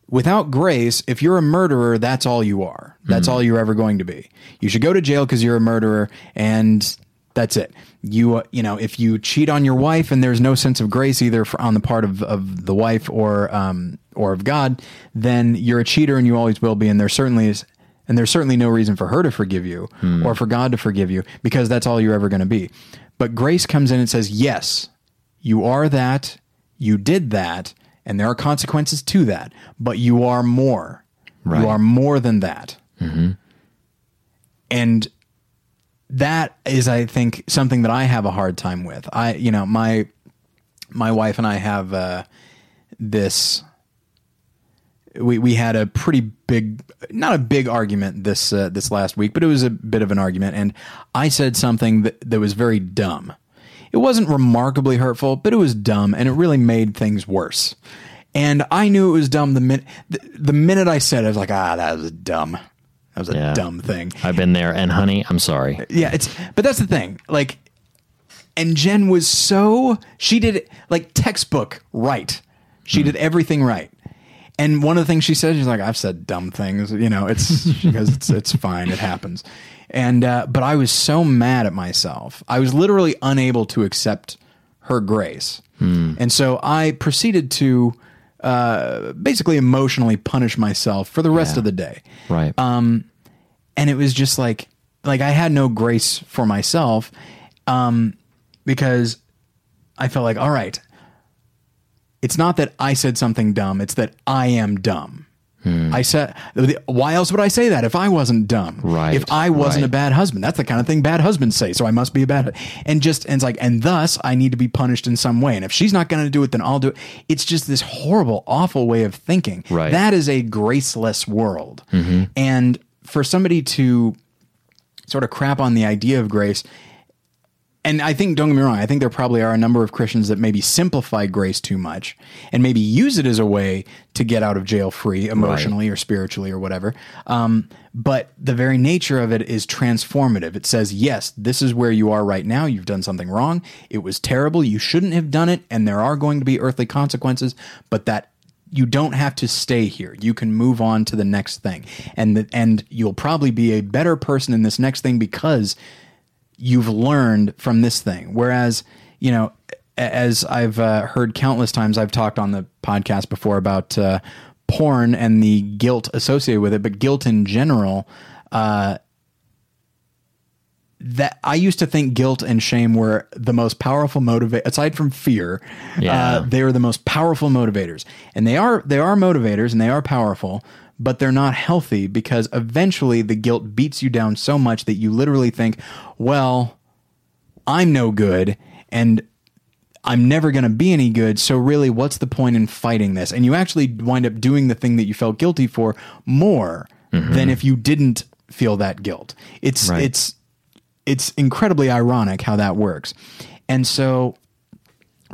Without grace, if you're a murderer, that's all you are. That's all you're ever going to be. You should go to jail because you're a murderer, and that's it. You, uh, you know, if you cheat on your wife and there's no sense of grace either for, on the part of, of the wife or um, or of God, then you're a cheater and you always will be. And there certainly is, and there's certainly no reason for her to forgive you or for God to forgive you because that's all you're ever going to be. But grace comes in and says, yes, you are that, you did that, and there are consequences to that, but you are more. Right. You are more than that. And that is, I think, something that I have a hard time with. I, you know, my my wife and I have uh, this. We we had a pretty big, not a big argument this uh, this last week, but it was a bit of an argument, and I said something that that was very dumb. It wasn't remarkably hurtful, but it was dumb, and it really made things worse. And I knew it was dumb the minute the, the minute I said it, I was like, ah, that was dumb. That was a Yeah. dumb thing. I've been there, and honey, I'm sorry. Yeah, it's but that's the thing. Like and Jen was so she did it like textbook right. She did everything right. And one of the things she said, she's like, I've said dumb things, you know, it's because it's it's <laughs> fine, it happens. And uh, but I was so mad at myself. I was literally unable to accept her grace. And so I proceeded to uh, basically emotionally punish myself for the rest Yeah. of the day Right. and it was just like like I had no grace for myself um because I felt like all right it's not that I said something dumb, it's that I am dumb. Hmm. I said, why else would I say that if I wasn't dumb? Right, If I wasn't right. a bad husband, that's the kind of thing bad husbands say. So I must be a bad, and just, and it's like, and thus I need to be punished in some way. And if she's not going to do it, then I'll do it. It's just this horrible, awful way of thinking. Right. That is a graceless world. Mm-hmm. And for somebody to sort of crap on the idea of grace, and I think, don't get me wrong, I think there probably are a number of Christians that maybe simplify grace too much and maybe use it as a way to get out of jail free emotionally or spiritually or whatever. Um, but the very nature of it is transformative. It says, yes, this is where you are right now. You've done something wrong. It was terrible. You shouldn't have done it. And there are going to be earthly consequences, but that you don't have to stay here. You can move on to the next thing. And the, and you'll probably be a better person in this next thing because you've learned from this thing. Whereas, you know, as I've uh, heard countless times, I've talked on the podcast before about uh, porn and the guilt associated with it, but guilt in general. Uh, that I used to think guilt and shame were the most powerful motivate aside from fear. Yeah. Uh, they are the most powerful motivators, and they are they are motivators and they are powerful, but they're not healthy because eventually the guilt beats you down so much that you literally think, well, I'm no good and I'm never going to be any good. So really, what's the point in fighting this? And you actually wind up doing the thing that you felt guilty for more than if you didn't feel that guilt. It's Right. it's it's incredibly ironic how that works. And so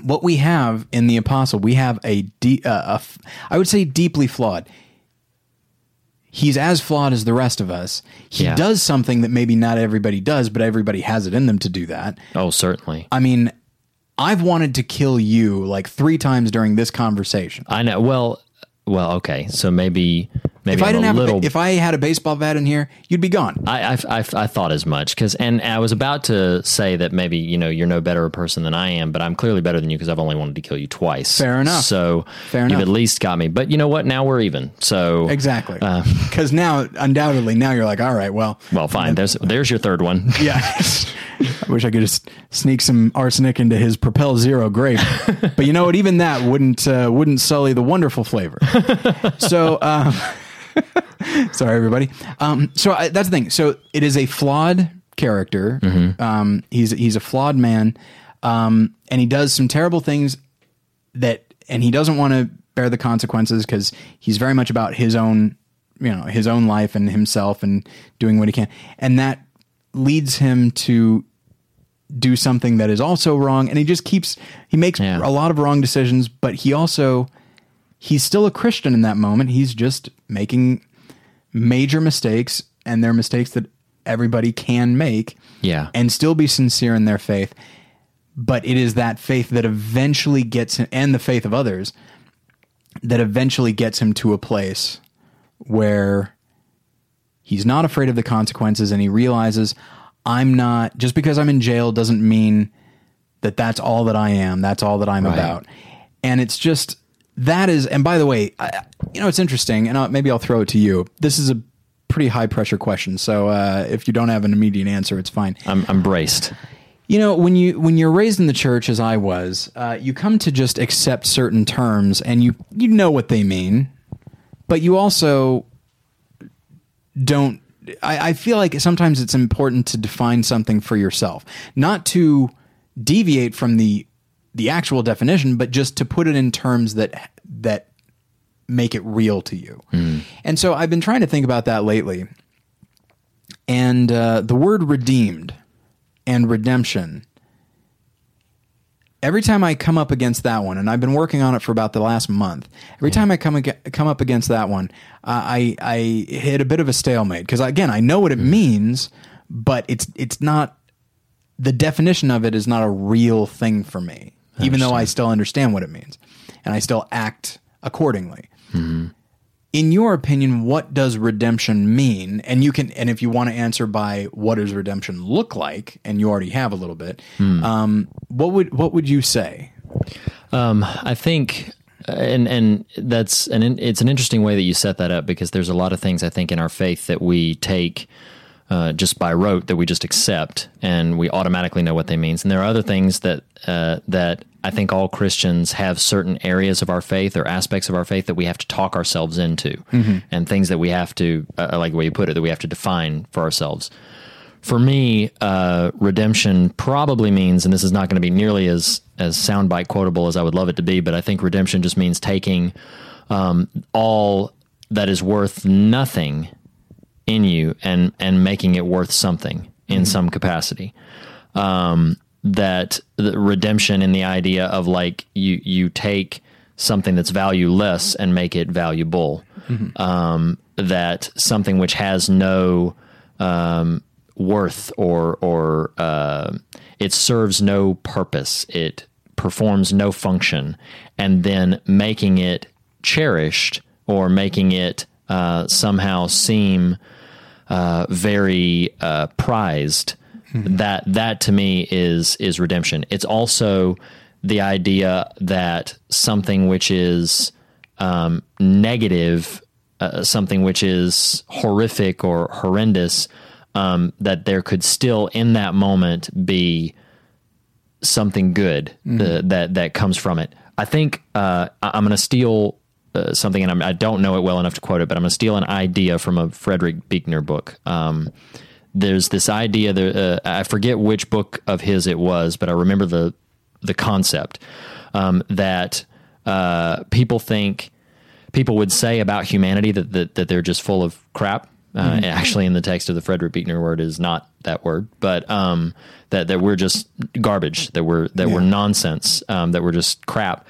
what we have in the apostle, we have a, de- uh, a f- I would say deeply flawed. He's as flawed as the rest of us. He Yeah. does something that maybe not everybody does, but everybody has it in them to do that. Oh, certainly. I mean, I've wanted to kill you like three times during this conversation. I know. Well, well, okay. So maybe maybe If I I'm didn't a have, little. a, if I had a baseball bat in here, you'd be gone. I, I, I, I thought as much because, and I was about to say that maybe you know you're no better a person than I am, but I'm clearly better than you because I've only wanted to kill you twice. Fair enough. So Fair you've at least got me. But you know what? Now we're even. So Exactly. Uh, Because now, undoubtedly, now you're like, all right, well, well, fine. There's there's your third one. <laughs> yeah. I wish I could just sneak some arsenic into his Propel Zero grape, but you know what? Even that wouldn't uh, wouldn't sully the wonderful flavor. <laughs> So, um, <laughs> sorry, everybody. Um, so I, that's the thing. So it is a flawed character. Um, he's he's a flawed man, um, and he does some terrible things that, and he doesn't want to bear the consequences because he's very much about his own, you know, his own life and himself and doing what he can, and that leads him to do something that is also wrong and he just keeps he makes Yeah. a lot of wrong decisions but he also he's still a christian in that moment he's just making major mistakes and they're mistakes that everybody can make Yeah. and still be sincere in their faith but it is that faith that eventually gets him and the faith of others that eventually gets him to a place where he's not afraid of the consequences and he realizes I'm not just because I'm in jail doesn't mean that that's all that I am. That's all that I'm Right. about. And it's just that is and by the way, I, you know it's interesting and I'll, maybe I'll throw it to you. This is a pretty high pressure question. So uh, if you don't have an immediate answer, it's fine. I'm I'm braced. You know, when you when you're raised in the church as I was, uh, you come to just accept certain terms, and you you know what they mean, but you also don't. I, I feel like sometimes it's important to define something for yourself, not to deviate from the the actual definition, but just to put it in terms that that make it real to you. And so I've been trying to think about that lately, and uh, the word redeemed and redemption. Every time I come up against that one, and I've been working on it for about the last month. Every time I come ag- come up against that one, uh, I I hit a bit of a stalemate because again I know what it means, but it's it's not the definition of it is not a real thing for me, even though I still understand what it means, and I still act accordingly in your opinion, what does redemption mean? And you can, and if you want to answer by what does redemption look like, and you already have a little bit, um, what would what would you say? Um, I think, and and that's an it's an interesting way that you set that up because there's a lot of things I think in our faith that we take uh, just by rote that we just accept and we automatically know what they means. And there are other things that uh, that I think all Christians have certain areas of our faith or aspects of our faith that we have to talk ourselves into, and things that we have to, uh, like the way you put it, that we have to define for ourselves. For me, uh, redemption probably means, and this is not going to be nearly as as soundbite quotable as I would love it to be, but I think redemption just means taking um, all that is worth nothing in you and and making it worth something in some capacity. Um, that the redemption in the idea of like you you take something that's valueless and make it valuable. Um, that something which has no um, worth or or uh, it serves no purpose. It performs no function, and then making it cherished or making it uh, somehow seem uh, very uh, prized. That that to me is is redemption. It's also the idea that something which is um, negative, uh, something which is horrific or horrendous, um, that there could still in that moment be something good uh, that that comes from it. I think uh, I'm going to steal uh, something, and I'm, I don't know it well enough to quote it, but I'm going to steal an idea from a Frederick Buechner book. Um, there's this idea that uh, I forget which book of his it was, but I remember the the concept um, that uh, people think people would say about humanity that that, that they're just full of crap. Uh, Actually, in the text of the Frederick Buechner word is not that word, but um, that that we're just garbage, that we're that we're nonsense, um, that we're just crap.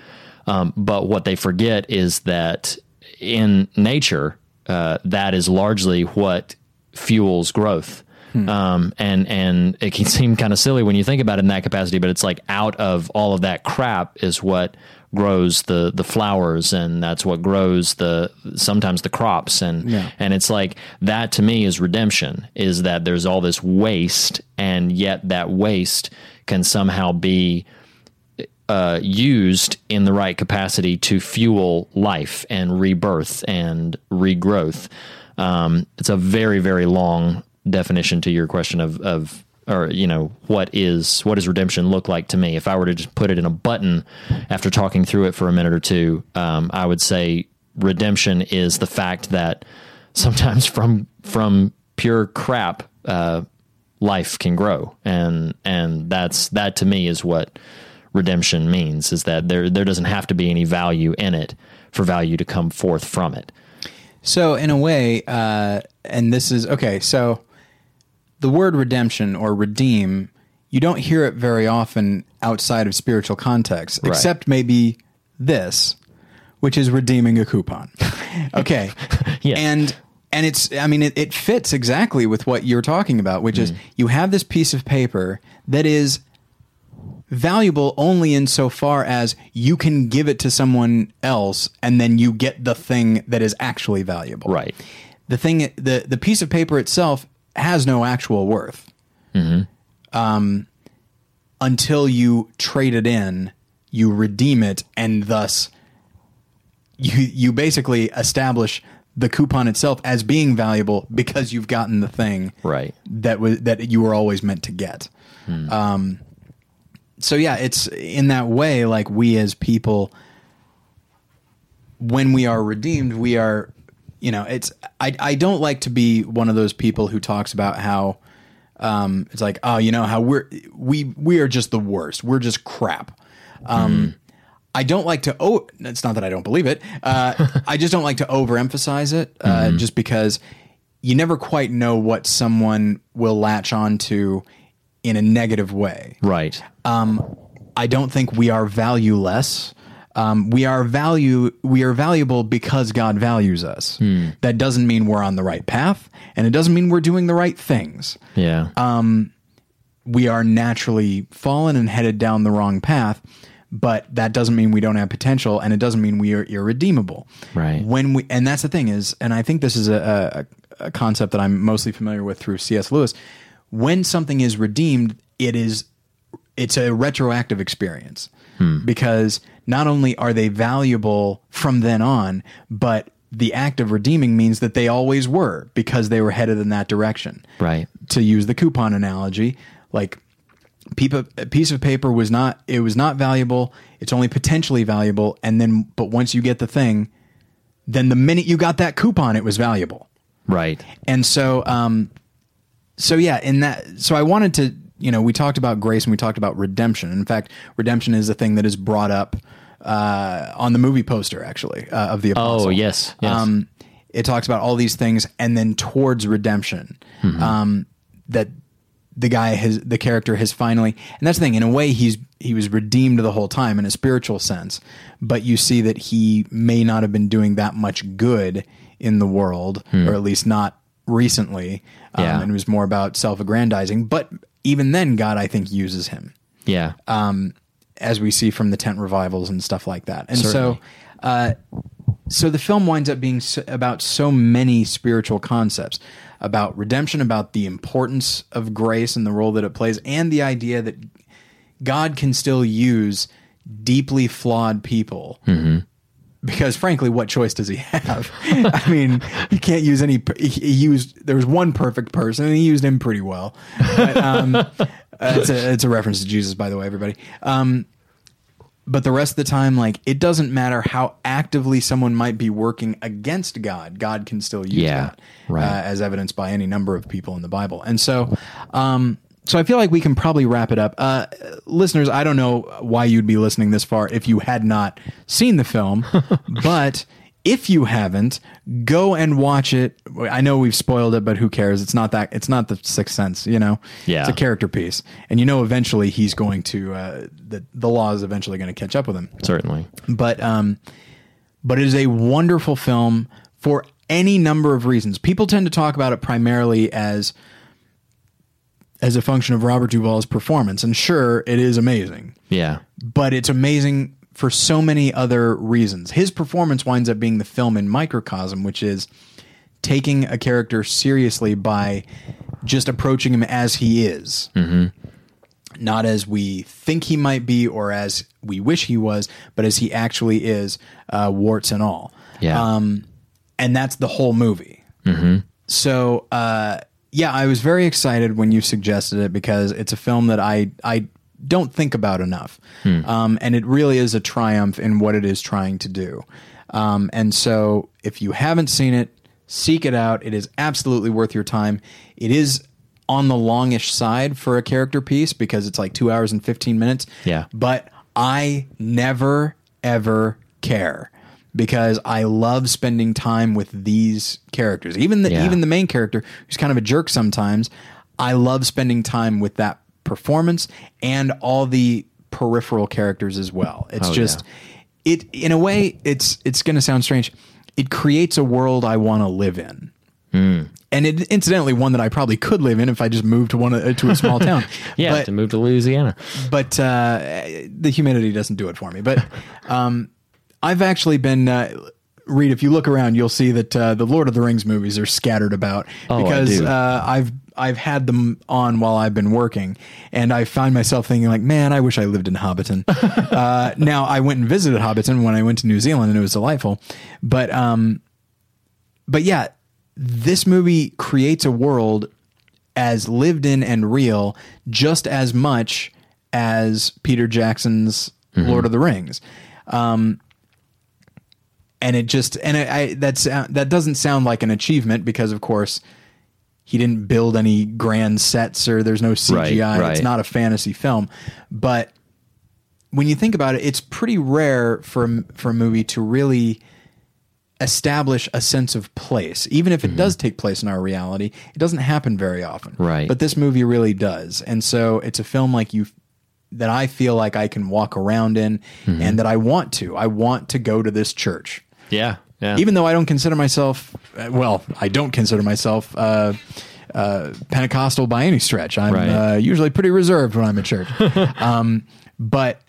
Um, but what they forget is that in nature, uh, that is largely what fuels growth. Um, and and it can <laughs> seem kind of silly when you think about it in that capacity, but it's like out of all of that crap is what grows the the flowers, and that's what grows the sometimes the crops, and Yeah. and it's like that to me is redemption. Is that there's all this waste, and yet that waste can somehow be uh, used in the right capacity to fuel life and rebirth and regrowth. Um, it's a very, very long definition to your question of, of, or you know, what is what does redemption look like to me? If I were to just put it in a button after talking through it for a minute or two, um, I would say redemption is the fact that sometimes <laughs> from from pure crap, uh, life can grow, and and that's that to me is what redemption means is that there there doesn't have to be any value in it for value to come forth from it. So, in a way, uh, and this is okay. So, the word redemption or redeem, you don't hear it very often outside of spiritual context, except maybe this, which is redeeming a coupon. <laughs> Okay, Yes. and and it's I mean it, it fits exactly with what you're talking about, which is you have this piece of paper that is valuable only insofar as you can give it to someone else and then you get the thing that is actually valuable. Right. The thing the the piece of paper itself has no actual worth. Hmm. Um until you trade it in, you redeem it and thus you you basically establish the coupon itself as being valuable because you've gotten the thing Right. that was that you were always meant to get. Um, so yeah, it's in that way like we as people, when we are redeemed, we are, you know, it's I I don't like to be one of those people who talks about how. Um, it's like, oh, you know how we're we we are just the worst. We're just crap. Um, I don't like to. Oh, it's not that I don't believe it. Uh, I just don't like to overemphasize it, uh, just because you never quite know what someone will latch onto in a negative way. Right. Um, I don't think we are valueless. Um, we are value. We are valuable because God values us. Hmm. That doesn't mean we're on the right path, and it doesn't mean we're doing the right things. Yeah. Um, we are naturally fallen and headed down the wrong path, but that doesn't mean we don't have potential, and it doesn't mean we are irredeemable. Right. When we, and that's the thing is, and I think this is a, a, a concept that I'm mostly familiar with through C.S. Lewis. When something is redeemed, it is it's a retroactive experience because not only are they valuable from then on, but the act of redeeming means that they always were because they were headed in that direction. Right. To use the coupon analogy, like a piece of paper was not it was not valuable. It's only potentially valuable, and then but once you get the thing, then the minute you got that coupon, it was valuable. Right. And so, um, so yeah, in that, so I wanted to, you know, we talked about grace and we talked about redemption. In fact, redemption is the thing that is brought up uh, on the movie poster, actually, uh, of the apostle. Oh yes, yes. Um, it talks about all these things, and then towards redemption, mm-hmm. um, that the guy has the character has finally, and that's the thing. In a way, he's he was redeemed the whole time in a spiritual sense, but you see that he may not have been doing that much good in the world, hmm. or at least not recently. Um, yeah. and it was more about self-aggrandizing. But even then, God, I think, uses him. Yeah. Um, as we see from the tent revivals and stuff like that. And Certainly. so, uh, so the film winds up being so, about so many spiritual concepts about redemption, about the importance of grace and the role that it plays, and the idea that God can still use deeply flawed people. Mm-hmm. Because frankly, what choice does he have? <laughs> I mean, he can't use any. He used there was one perfect person, and he used him pretty well. But, um, uh, <laughs> it's a it's a reference to Jesus, by the way, everybody. Um, but the rest of the time, like it doesn't matter how actively someone might be working against God, God can still use yeah, that, right. uh, as evidenced by any number of people in the Bible. And so, um, so I feel like we can probably wrap it up. Uh, listeners, I don't know why you'd be listening this far if you had not seen the film, <laughs> but if you haven't, go and watch it. I know we've spoiled it, but who cares? It's not that. It's not the Sixth Sense. You know, yeah, it's a character piece, and you know, eventually he's going to uh, the the law is eventually going to catch up with him. Certainly, but um, but it is a wonderful film for any number of reasons. People tend to talk about it primarily as as a function of Robert Duvall's performance, and sure, it is amazing. Yeah, but it's amazing for so many other reasons. His performance winds up being the film in microcosm, which is taking a character seriously by just approaching him as he is. Mm-hmm. Not as we think he might be or as we wish he was, but as he actually is, uh, warts and all. Yeah. Um, and that's the whole movie. Mm-hmm. So, uh, yeah, I was very excited when you suggested it because it's a film that I I don't think about enough. Hmm. Um, and it really is a triumph in what it is trying to do. Um, and so if you haven't seen it, seek it out. It is absolutely worth your time. It is on the longish side for a character piece because it's like two hours and 15 minutes. Yeah. But I never, ever care because I love spending time with these characters. Even the, yeah. even the main character, who's kind of a jerk sometimes, I love spending time with that performance and all the peripheral characters as well. It's oh, just yeah. it in a way it's it's going to sound strange. It creates a world I want to live in. Mm. And it, incidentally, one that I probably could live in if I just moved to one uh, to a small <laughs> town. yeah, but, to move to Louisiana. But uh, the humidity doesn't do it for me. But <laughs> um, I've actually been. Uh, Reed, if you look around, you'll see that uh, the Lord of the Rings movies are scattered about oh, because uh, I've I've had them on while I've been working, and I find myself thinking like, man, I wish I lived in Hobbiton. <laughs> uh, now I went and visited Hobbiton when I went to New Zealand, and it was delightful. But um, but yeah, this movie creates a world as lived in and real, just as much as Peter Jackson's mm-hmm. Lord of the Rings. Um, and it just and I, I that's that doesn't sound like an achievement because of course he didn't build any grand sets or there's no CGI. Right, right. It's not a fantasy film, but when you think about it, it's pretty rare for for a movie to really establish a sense of place. Even if it mm-hmm. does take place in our reality, it doesn't happen very often. Right. But this movie really does. And so it's a film like you that I feel like I can walk around in mm-hmm. and that I want to. I want to go to this church. Yeah. Yeah. Even though I don't consider myself, uh, well, I don't consider myself uh, uh, Pentecostal by any stretch. I'm right. uh, usually pretty reserved when I'm at church. <laughs> um, but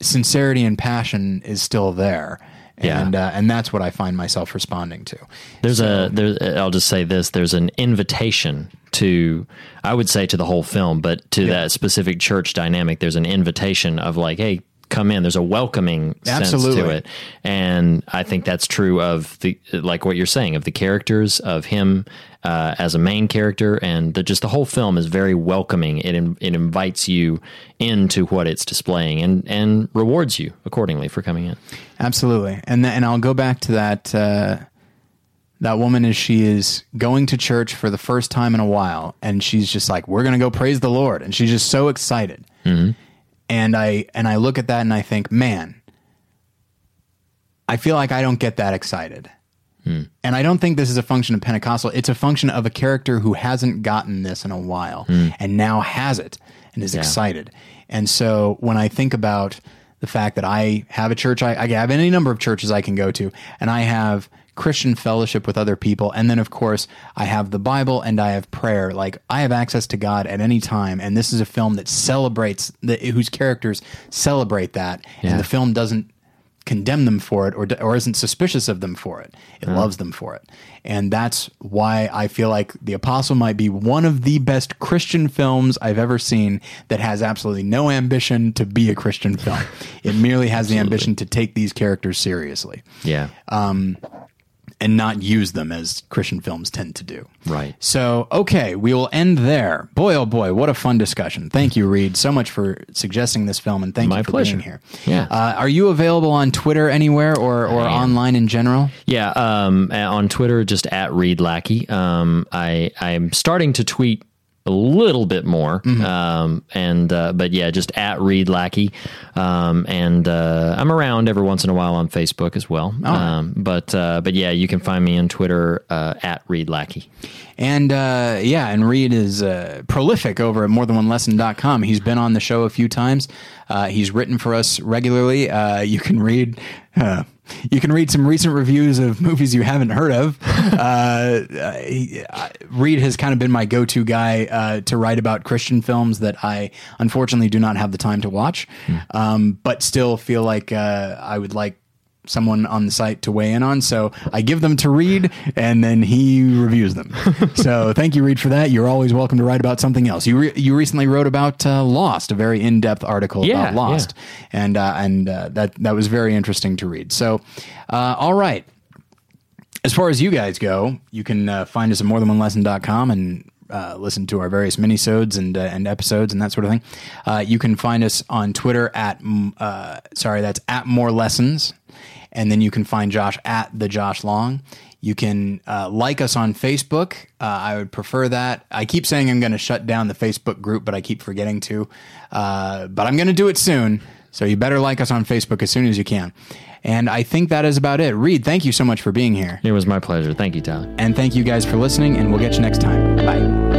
sincerity and passion is still there. And yeah. uh, and that's what I find myself responding to. There's so, a there's I'll just say this. There's an invitation to I would say to the whole film, but to yeah. that specific church dynamic. There's an invitation of like, hey, come in. There's a welcoming sense to it, and I think that's true of the like what you're saying of the characters of him uh, as a main character, and the, just the whole film is very welcoming. It in, it invites you into what it's displaying, and and rewards you accordingly for coming in. Absolutely, and th- and I'll go back to that uh, that woman as she is going to church for the first time in a while, and she's just like, "We're gonna go praise the Lord," and she's just so excited. And I and I look at that and I think, man, I feel like I don't get that excited. Hmm. And I don't think this is a function of Pentecostal. It's a function of a character who hasn't gotten this in a while hmm. and now has it and is excited. And so when I think about the fact that I have a church, I, I have any number of churches I can go to, and I have Christian fellowship with other people. And then, of course, I have the Bible and I have prayer. Like, I have access to God at any time. And this is a film that celebrates, the, whose characters celebrate that. Yeah. And the film doesn't condemn them for it or or isn't suspicious of them for it. It uh-huh. loves them for it. And that's why I feel like The Apostle might be one of the best Christian films I've ever seen that has absolutely no ambition to be a Christian film. <laughs> it merely has the ambition to take these characters seriously Yeah, um, and not use them as Christian films tend to do. right. So, okay, we will end there. Boy, oh boy, what a fun discussion. Thank you, Reed, so much for suggesting this film, and thank My you for pleasure. being here. Yeah. Uh, are you available on Twitter anywhere or, or online in general? Yeah, um, uh, on Twitter, just at Reed Lackey. Um, I I'm starting to tweet a little bit more, um, and uh, but yeah, just at Reed Lackey, um, and uh, I'm around every once in a while on Facebook as well. Um, but uh, but yeah, you can find me on Twitter uh, at Reed Lackey. And uh, yeah, and Reed is uh, prolific over at morethanonelesson.com. He's been on the show a few times. Uh, he's written for us regularly. Uh, you can read. You can read some recent reviews of movies you haven't heard of. Uh, <laughs> uh, he, uh, Reed has kind of been my go-to guy uh, to write about Christian films that I unfortunately do not have the time to watch, um, but still feel like uh, I would like someone on the site to weigh in on. So I give them to Reed and then he reviews them. <laughs> so thank you, Reed, for that. You're always welcome to write about something else. You re- you recently wrote about uh, Lost, a very in depth article Yeah, about Lost, and uh, and uh, that that was very interesting to read. So, uh, all right. As far as you guys go, you can uh, find us at morethanonelesson.com and uh, listen to our various minisodes and uh, and episodes and that sort of thing. Uh, you can find us on Twitter at uh, sorry, that's at more lessons, and then you can find Josh at the Josh Long. You can uh, like us on Facebook. Uh, I would prefer that. I keep saying I'm going to shut down the Facebook group, but I keep forgetting to. Uh, but I'm going to do it soon. So you better like us on Facebook as soon as you can. And I think that is about it. Reed, thank you so much for being here. It was my pleasure. Thank you, Tyler. And thank you guys for listening, and we'll get you next time. Bye.